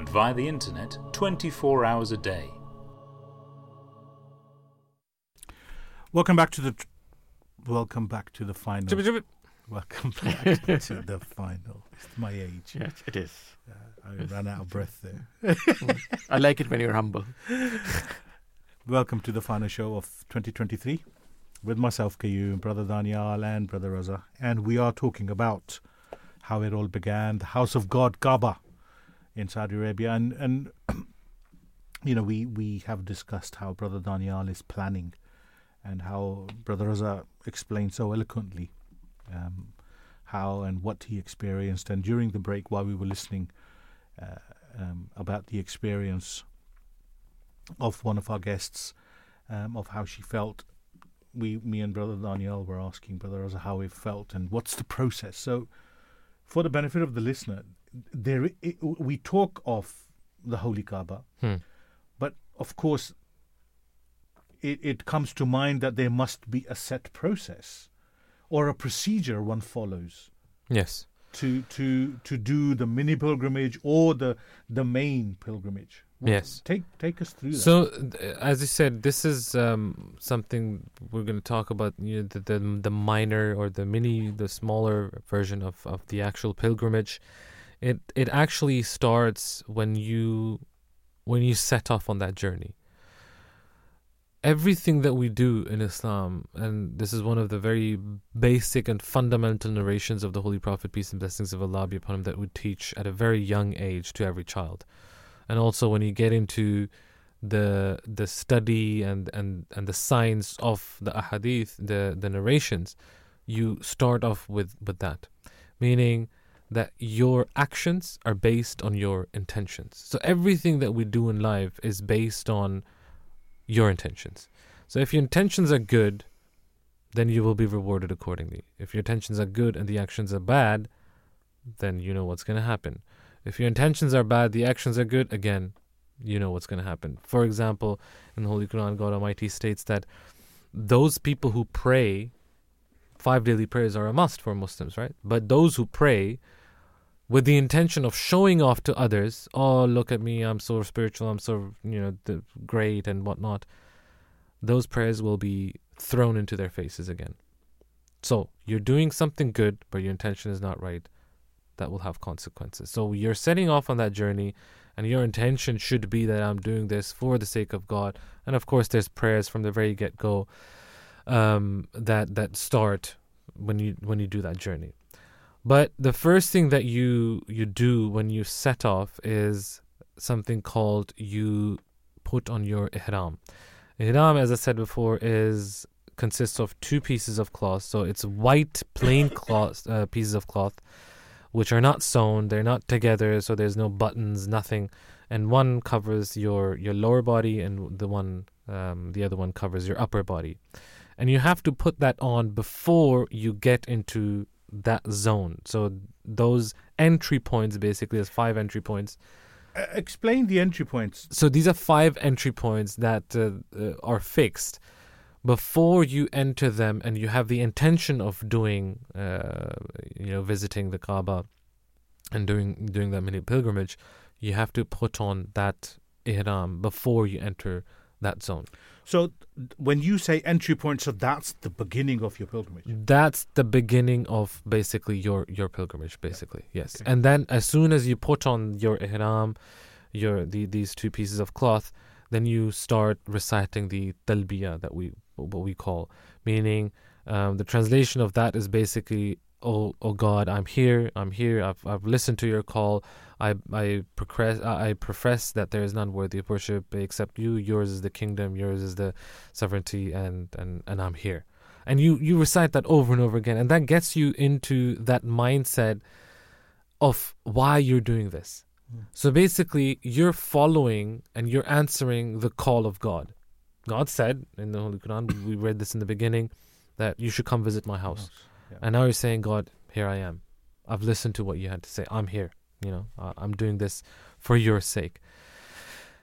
and via the internet 24 hours a day. Welcome back to the. Tr- welcome back to the final. Welcome back to the final. It's my age. Yes, it is. I ran out of breath there. I like it when you're humble. Welcome to the final show of 2023 with myself, Qayyum, Brother Danayal, and Brother Raza. And we are talking about how it all began, the House of God, Kaaba, in Saudi Arabia. And, and you know, we, we have discussed how Brother Danayal is planning and how Brother Raza explained so eloquently um, how and what he experienced. And during the break, while we were listening uh, um, about the experience of one of our guests, um, of how she felt, we, me and Brother Danayal were asking Brother Raza how he felt and what's the process. So, for the benefit of the listener, there i we talk of the Holy Kaaba, Hmm. but of course, it, it comes to mind that there must be a set process or a procedure one follows Yes. to to to do the mini pilgrimage or the the main pilgrimage. Yes. Take take us through that. So, th- as you said, this is um, something we're going to talk about. You know, the, the the minor or the mini, the smaller version of, of the actual pilgrimage. It it actually starts when you when you set off on that journey. Everything that we do in Islam, and this is one of the very basic and fundamental narrations of the Holy Prophet, peace and blessings of Allah be upon him, that we teach at a very young age to every child and also when you get into the the study and and and the science of the ahadith the the narrations you start off with with that meaning that your actions are based on your intentions so everything that we do in life is based on your intentions so if your intentions are good then you will be rewarded accordingly if your intentions are good and the actions are bad then you know what's going to happen if your intentions are bad, the actions are good, again, you know what's going to happen. For example, in the Holy Quran, God Almighty states that those people who pray, five daily prayers are a must for Muslims, right? But those who pray with the intention of showing off to others, oh, look at me, I'm so spiritual, I'm so, you know, the, great and whatnot, those prayers will be thrown into their faces again. So you're doing something good, but your intention is not right that will have consequences. So you're setting off on that journey, and your intention should be that I'm doing this for the sake of God. And of course, there's prayers from the very get go um, that that start when you when you do that journey. But the first thing that you you do when you set off is something called you put on your ihram. Ihram, as I said before, is consists of two pieces of cloth. So it's white plain cloth uh, pieces of cloth, which are not sewn. They're not together, so there's no buttons, nothing. And one covers your your lower body, and the one um, the other one covers your upper body. And you have to put that on before you get into that zone. So those entry points, basically, there's five entry points. Uh, explain the entry points. So these are five entry points that uh, uh, are fixed before you enter them, and you have the intention of doing, uh, you know, visiting the Kaaba and doing doing that mini pilgrimage. You have to put on that ihram before you enter that zone. So when you say entry point, so that's the beginning of your pilgrimage. That's the beginning of basically your your pilgrimage, basically. Yes. And then as soon as you put on your ihram, your the, these two pieces of cloth, then you start reciting the talbiyah that we what we call, meaning um, the translation of that is basically, oh oh God, I'm here, I'm here, I've I've listened to your call, I I profess I profess that there is none worthy of worship except you. Yours is the kingdom, yours is the sovereignty, and and and I'm here. And you you recite that over and over again, and that gets you into that mindset of why you're doing this. Hmm. So basically, you're following and you're answering the call of God. God said in the Holy Quran, we read this in the beginning, that you should come visit my house. Yeah. And now you're saying, God, here I am. I've listened to what you had to say. I'm here. You know, uh, I'm doing this for your sake.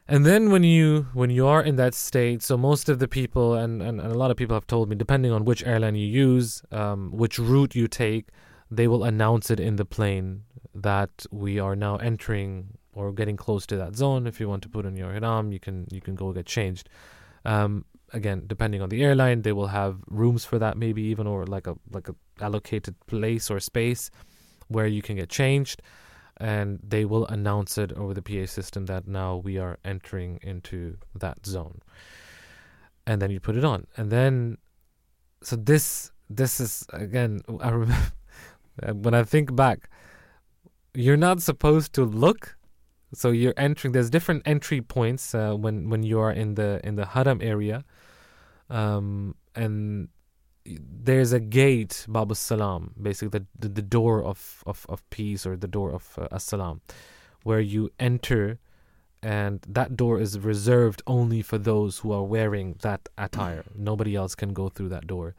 And then when you when you are in that state, so most of the people and, and, and a lot of people have told me, depending on which airline you use, um, which route you take, they will announce it in the plane that we are now entering or getting close to that zone. If you want to put on your ihram, you can you can go get changed. Um, again, depending on the airline, they will have rooms for that, maybe even or like a like a allocated place or space where you can get changed, and they will announce it over the PA system that now we are entering into that zone, and then you put it on, and then so this this is again I remember when I think back, you're not supposed to look so you're entering there's different entry points uh, when when you are in the in the haram area. Um, and there's a gate bab salam basically the, the, the door of, of, of peace or the door of uh, as-salam where you enter and that door is reserved only for those who are wearing that attire. Nobody else can go through that door.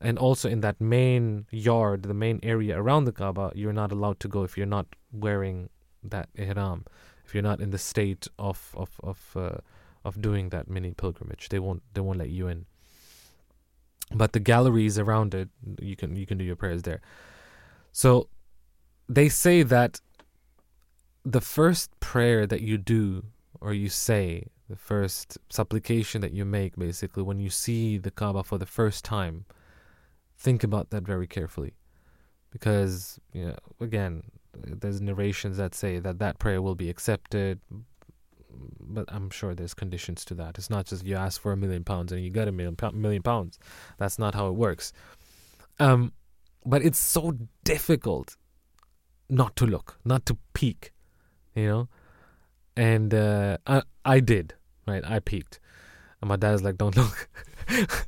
And also in that main yard the main area around the kaaba you're not allowed to go if you're not wearing that ihram if you're not in the state of of of uh, of doing that mini pilgrimage. They won't they won't let you in but the galleries around it you can you can do your prayers there. So they say that the first prayer that you do or you say the first supplication that you make basically when you see the kaaba for the first time think about that very carefully. Because you know, again there's narrations that say that that prayer will be accepted but i'm sure there's conditions to that. It's not just you ask for a million pounds and you get a million, pounds. That's not how it works. Um, but it's so difficult not to look not to peek you know? And uh, I, I did right? I peeked. And my dad's like don't look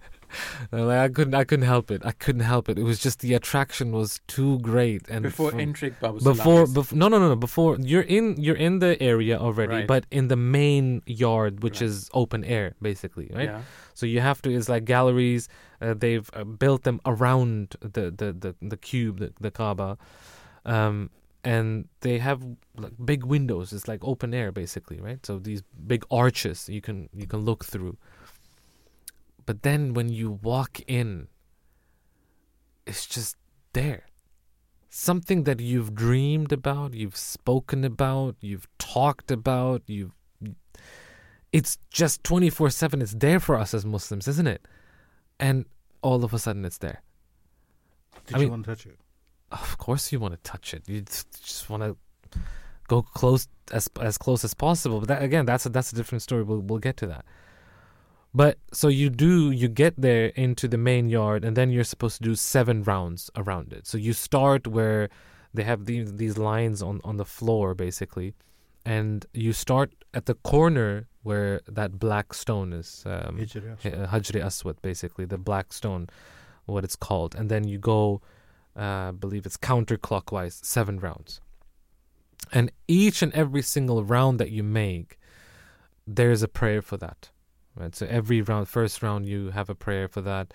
like I couldn't, I couldn't help it. I couldn't help it. It was just the attraction was too great. And Before from- entering Babu before, bef- no, no, no, no. Before you're in, you're in the area already, Right. but in the main yard, which Right. is open air, basically, right? Yeah. So you have to. It's like galleries. Uh, they've uh, built them around the the the, the cube, the, the Kaaba, um, and they have like big windows. It's like open air, basically, right? So these big arches you can you can look through. But then when you walk in, it's just there. Something that you've dreamed about, you've spoken about, you've talked about, you've it's just 24/7 it's there for us as Muslims, isn't it? And all of a sudden it's there. Did I you mean- want to touch it? Of course you want to touch it. You just, just want to go close as as close as possible. But that, again, that's a that's a different story. We'll we'll get to that. But so you do you get there into the main yard, and then you're supposed to do seven rounds around it. So you start where they have these these lines on on the floor basically, and you start at the corner where that black stone is. Um, Hajri Aswad, basically the black stone, what it's called, and then you go, uh, I believe it's counterclockwise, seven rounds, and each and every single round that you make, there's a prayer for that, right? So every round, first round you have a prayer for that,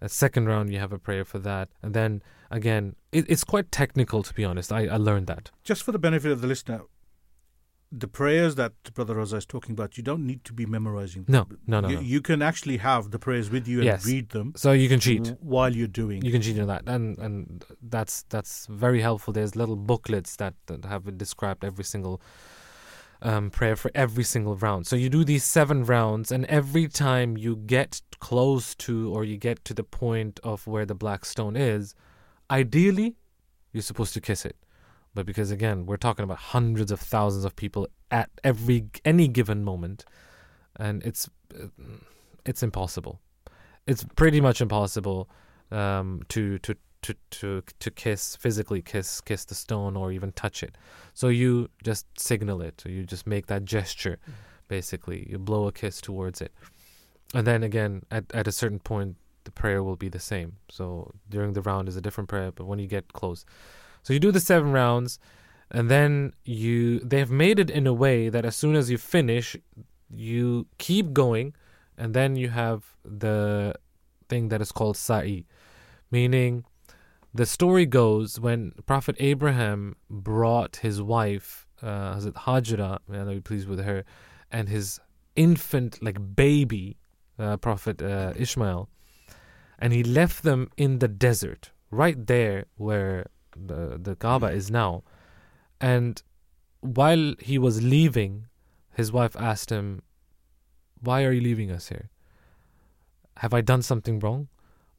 a second round you have a prayer for that, and then again, it, it's quite technical to be honest. I, I learned that. Just for the benefit of the listener, the prayers that Brother Raza is talking about, you don't need to be memorizing. them. No, no, no, You, no. you can actually have the prayers with you and Yes. read them So you can cheat. while you're doing. You can cheat on that, and and that's that's very helpful. There's little booklets that, that have described every single um, prayer for every single round. So you do these seven rounds, and every time you get close to or you get to the point of where the black stone is, ideally, you're supposed to kiss it. But because again, we're talking about hundreds of thousands of people at every any given moment, and it's it's impossible. It's pretty much impossible um, to to to to to kiss physically kiss kiss the stone or even touch it. So you just signal it. You just make that gesture. Mm. Basically, you blow a kiss towards it, and then again at at a certain point the prayer will be the same. So during the round is a different prayer, but when you get close, so you do the seven rounds, and then you they've made it in a way that as soon as you finish, you keep going, and then you have the thing that is called sa'i, meaning the story goes when Prophet Abraham brought his wife, uh, Hazrat Hajra, may Allah be pleased with her, and his infant, like baby, uh, Prophet uh, Ishmael, and he left them in the desert, right there where the, the Kaaba is now. And while he was leaving, his wife asked him, Why are you leaving us here? Have I done something wrong?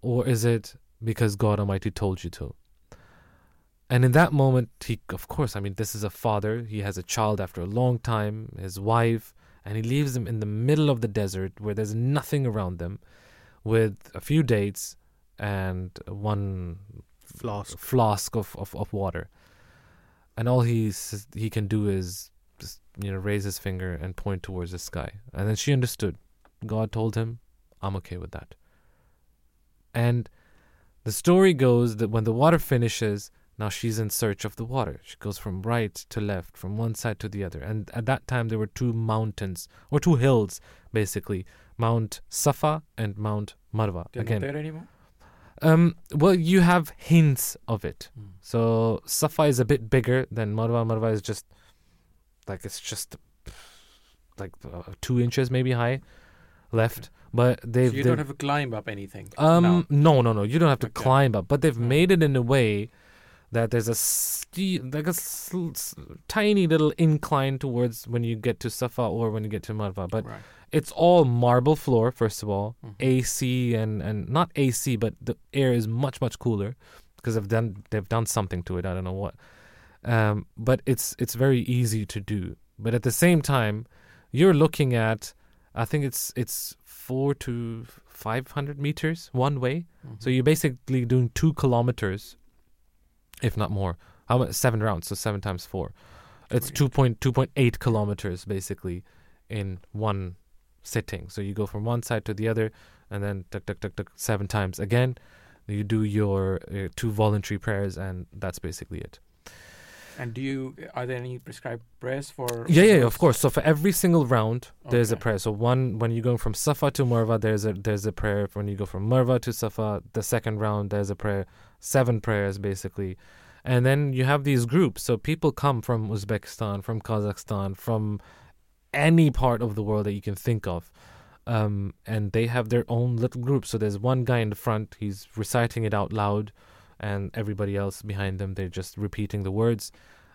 Or is it because God Almighty told you to? And in that moment, he, of course, I mean, this is a father. He has a child after a long time, his wife, and he leaves them in the middle of the desert where there's nothing around them with a few dates and one Flask. flask of, of, of water. And all he's, he can do is just, you know, raise his finger and point towards the sky. And then she understood. God told him, I'm okay with that. And the story goes that when the water finishes, now she's in search of the water. She goes from right to left, from one side to the other. And at that time, there were two mountains, or two hills, basically Mount Safa and Mount Marwa. They're Again, not there anymore. um, well, you have hints of it. Hmm. So Safa is a bit bigger than Marwa. Marwa is just like it's just like uh, two inches maybe high left. But they've So you they've- don't have to climb up anything. um now. no no no you don't have to Okay. climb up, but they've made it in a way that there's a ste- like a sl- tiny little incline towards when you get to Safa or when you get to Marwa. But right. it's all marble floor first of all Mhm. ac and and not ac but the air is much much cooler because they've done they've done something to it i don't know what um but it's it's very easy to do but at the same time you're looking at i think it's it's 4 to 500 meters one way so you're basically doing 2 kilometers if not more how much 7 rounds so 7 times 4 it's 2.2.8 kilometers basically in one sitting. So you go from one side to the other, and then tuck tuck tuck tuck seven times again. You do your uh, two voluntary prayers, and that's basically it. And do you are there any prescribed prayers for? Yeah, yeah, those? of course. So for every single round, there's a prayer. So one when you go from Safa to Marwa, there's a there's a prayer. When you go from Marwa to Safa, the second round, there's a prayer. Seven prayers basically, and then you have these groups. So people come from Uzbekistan, from Kazakhstan, from any part of the world that you can think of. Um, and they have their own little group. So there's one guy in the front, he's reciting it out loud, and everybody else behind them, they're just repeating the words.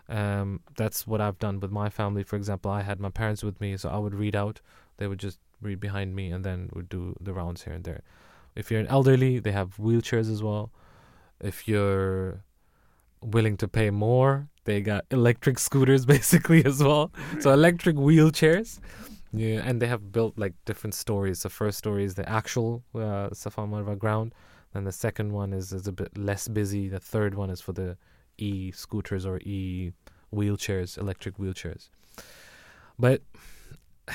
Um, that's what I've done with my family. For example, I had my parents with me, so I would read out, they would just read behind me, and then would do the rounds here and there. If you're an elderly, they have wheelchairs as well. If you're willing to pay more, they got electric scooters basically as well. So electric wheelchairs. Yeah, and they have built like different stories. The first story is the actual uh, Safa Marwa ground. Then the second one is, is a bit less busy. The third one is for the e scooters or e wheelchairs, electric wheelchairs. But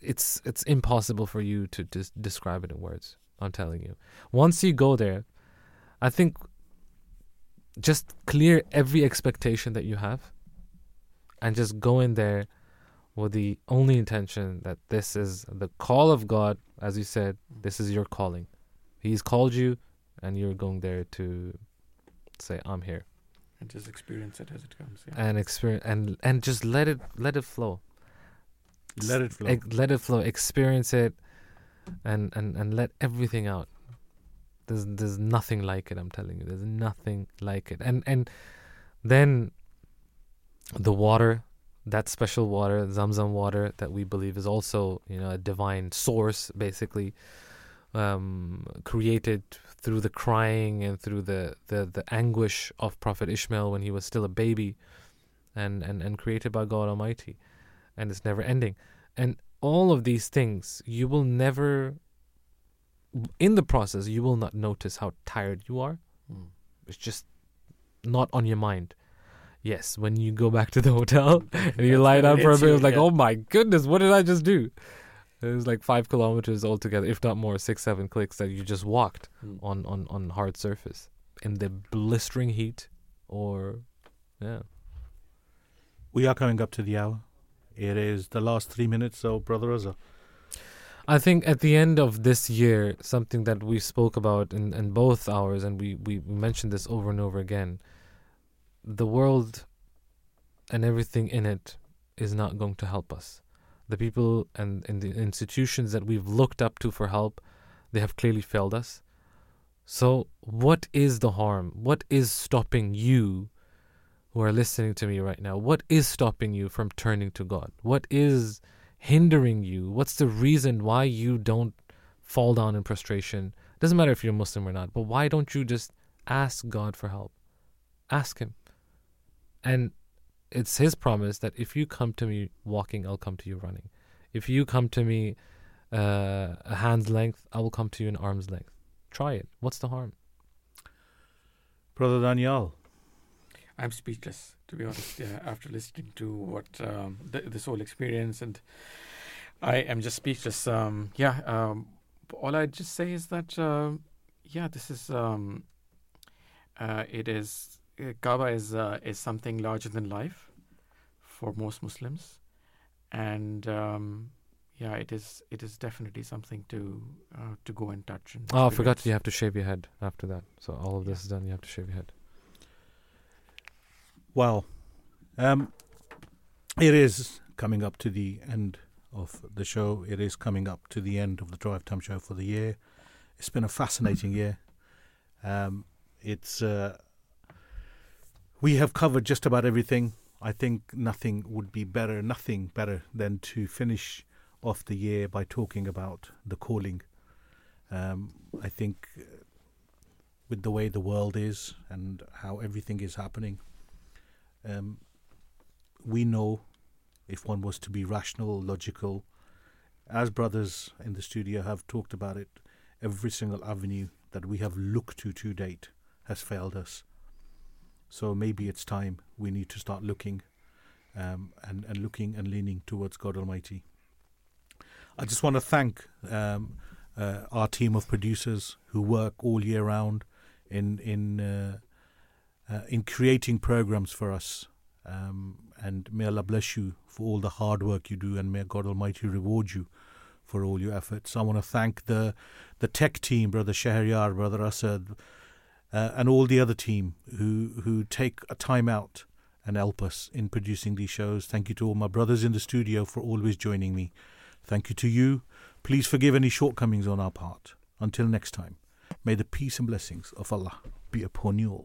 it's it's impossible for you to just describe it in words. I'm telling you. Once you go there, I think just clear every expectation that you have and just go in there with the only intention that this is the call of God, as you said, this is your calling. He's called you and you're going there to say, I'm here. And just experience it as it comes. Yeah. And experience and and just let it let it flow. Let it flow. Let it flow. Experience it and, and, and let everything out. There's there's nothing like it, I'm telling you. There's nothing like it. And and then the water, that special water, Zamzam water that we believe is also, you know, a divine source basically um, created through the crying and through the, the, the anguish of Prophet Ishmael when he was still a baby and, and, and created by God Almighty. And it's never ending. And all of these things, you will never, in the process, you will not notice how tired you are. Mm. It's just not on your mind. Yes, when you go back to the hotel and you lie down for a bit, it's like, yeah. oh my goodness, what did I just do? It was like five kilometers altogether, if not more, six, seven clicks that you just walked Mm. on, on, on hard surface in the blistering heat or, yeah. We are coming up to the hour. It is the last three minutes, so Brother Raza. I think at the end of this year, something that we spoke about in, in both hours, and we, we mentioned this over and over again the world and everything in it is not going to help us. The people and, and the institutions that we've looked up to for help, they have clearly failed us. So, what is the harm? What is stopping you who are listening to me right now? What is stopping you from turning to God? What is hindering you? What's the reason why you don't fall down in prostration? Doesn't matter if you're Muslim or not, but why don't you just ask God for help? Ask Him. And it's His promise that if you come to me walking, I'll come to you running. If you come to me uh, a hand's length, I will come to you an arm's length. Try it. What's the harm? Brother Danayal. I'm speechless, to be honest. Yeah, after listening to what um, th- this whole experience, and I am just speechless. Um, yeah, um, all I just say is that um yeah, this is um, uh, it is uh, Kaaba is uh, is something larger than life for most Muslims, and um, yeah, it is it is definitely something to uh, to go and touch. And Oh, I forgot you have to shave your head after that. So all of this Yeah. is done. You have to shave your head. Wow. Um, it is coming up to the end of the show. It is coming up to the end of the Drive Time Show for the year. It's been a fascinating year. Um, it's uh, we have covered just about everything. I think nothing would be better, nothing better than to finish off the year by talking about the calling. Um, I think uh, with the way the world is and how everything is happening, um, we know if one was to be rational, logical, as brothers in the studio have talked about it, every single avenue that we have looked to to date has failed us. So maybe it's time we need to start looking um, and, and looking and leaning towards God Almighty. I just want to thank um, uh, our team of producers who work all year round in in uh, uh, in creating programs for us. Um, and may Allah bless you for all the hard work you do, and may God Almighty reward you for all your efforts. I want to thank the the tech team, Brother Shahriyar, Brother Asad, uh, and all the other team who who take a time out and help us in producing these shows. Thank you to all my brothers in the studio for always joining me. Thank you to you. Please forgive any shortcomings on our part. Until next time, may the peace and blessings of Allah be upon you all.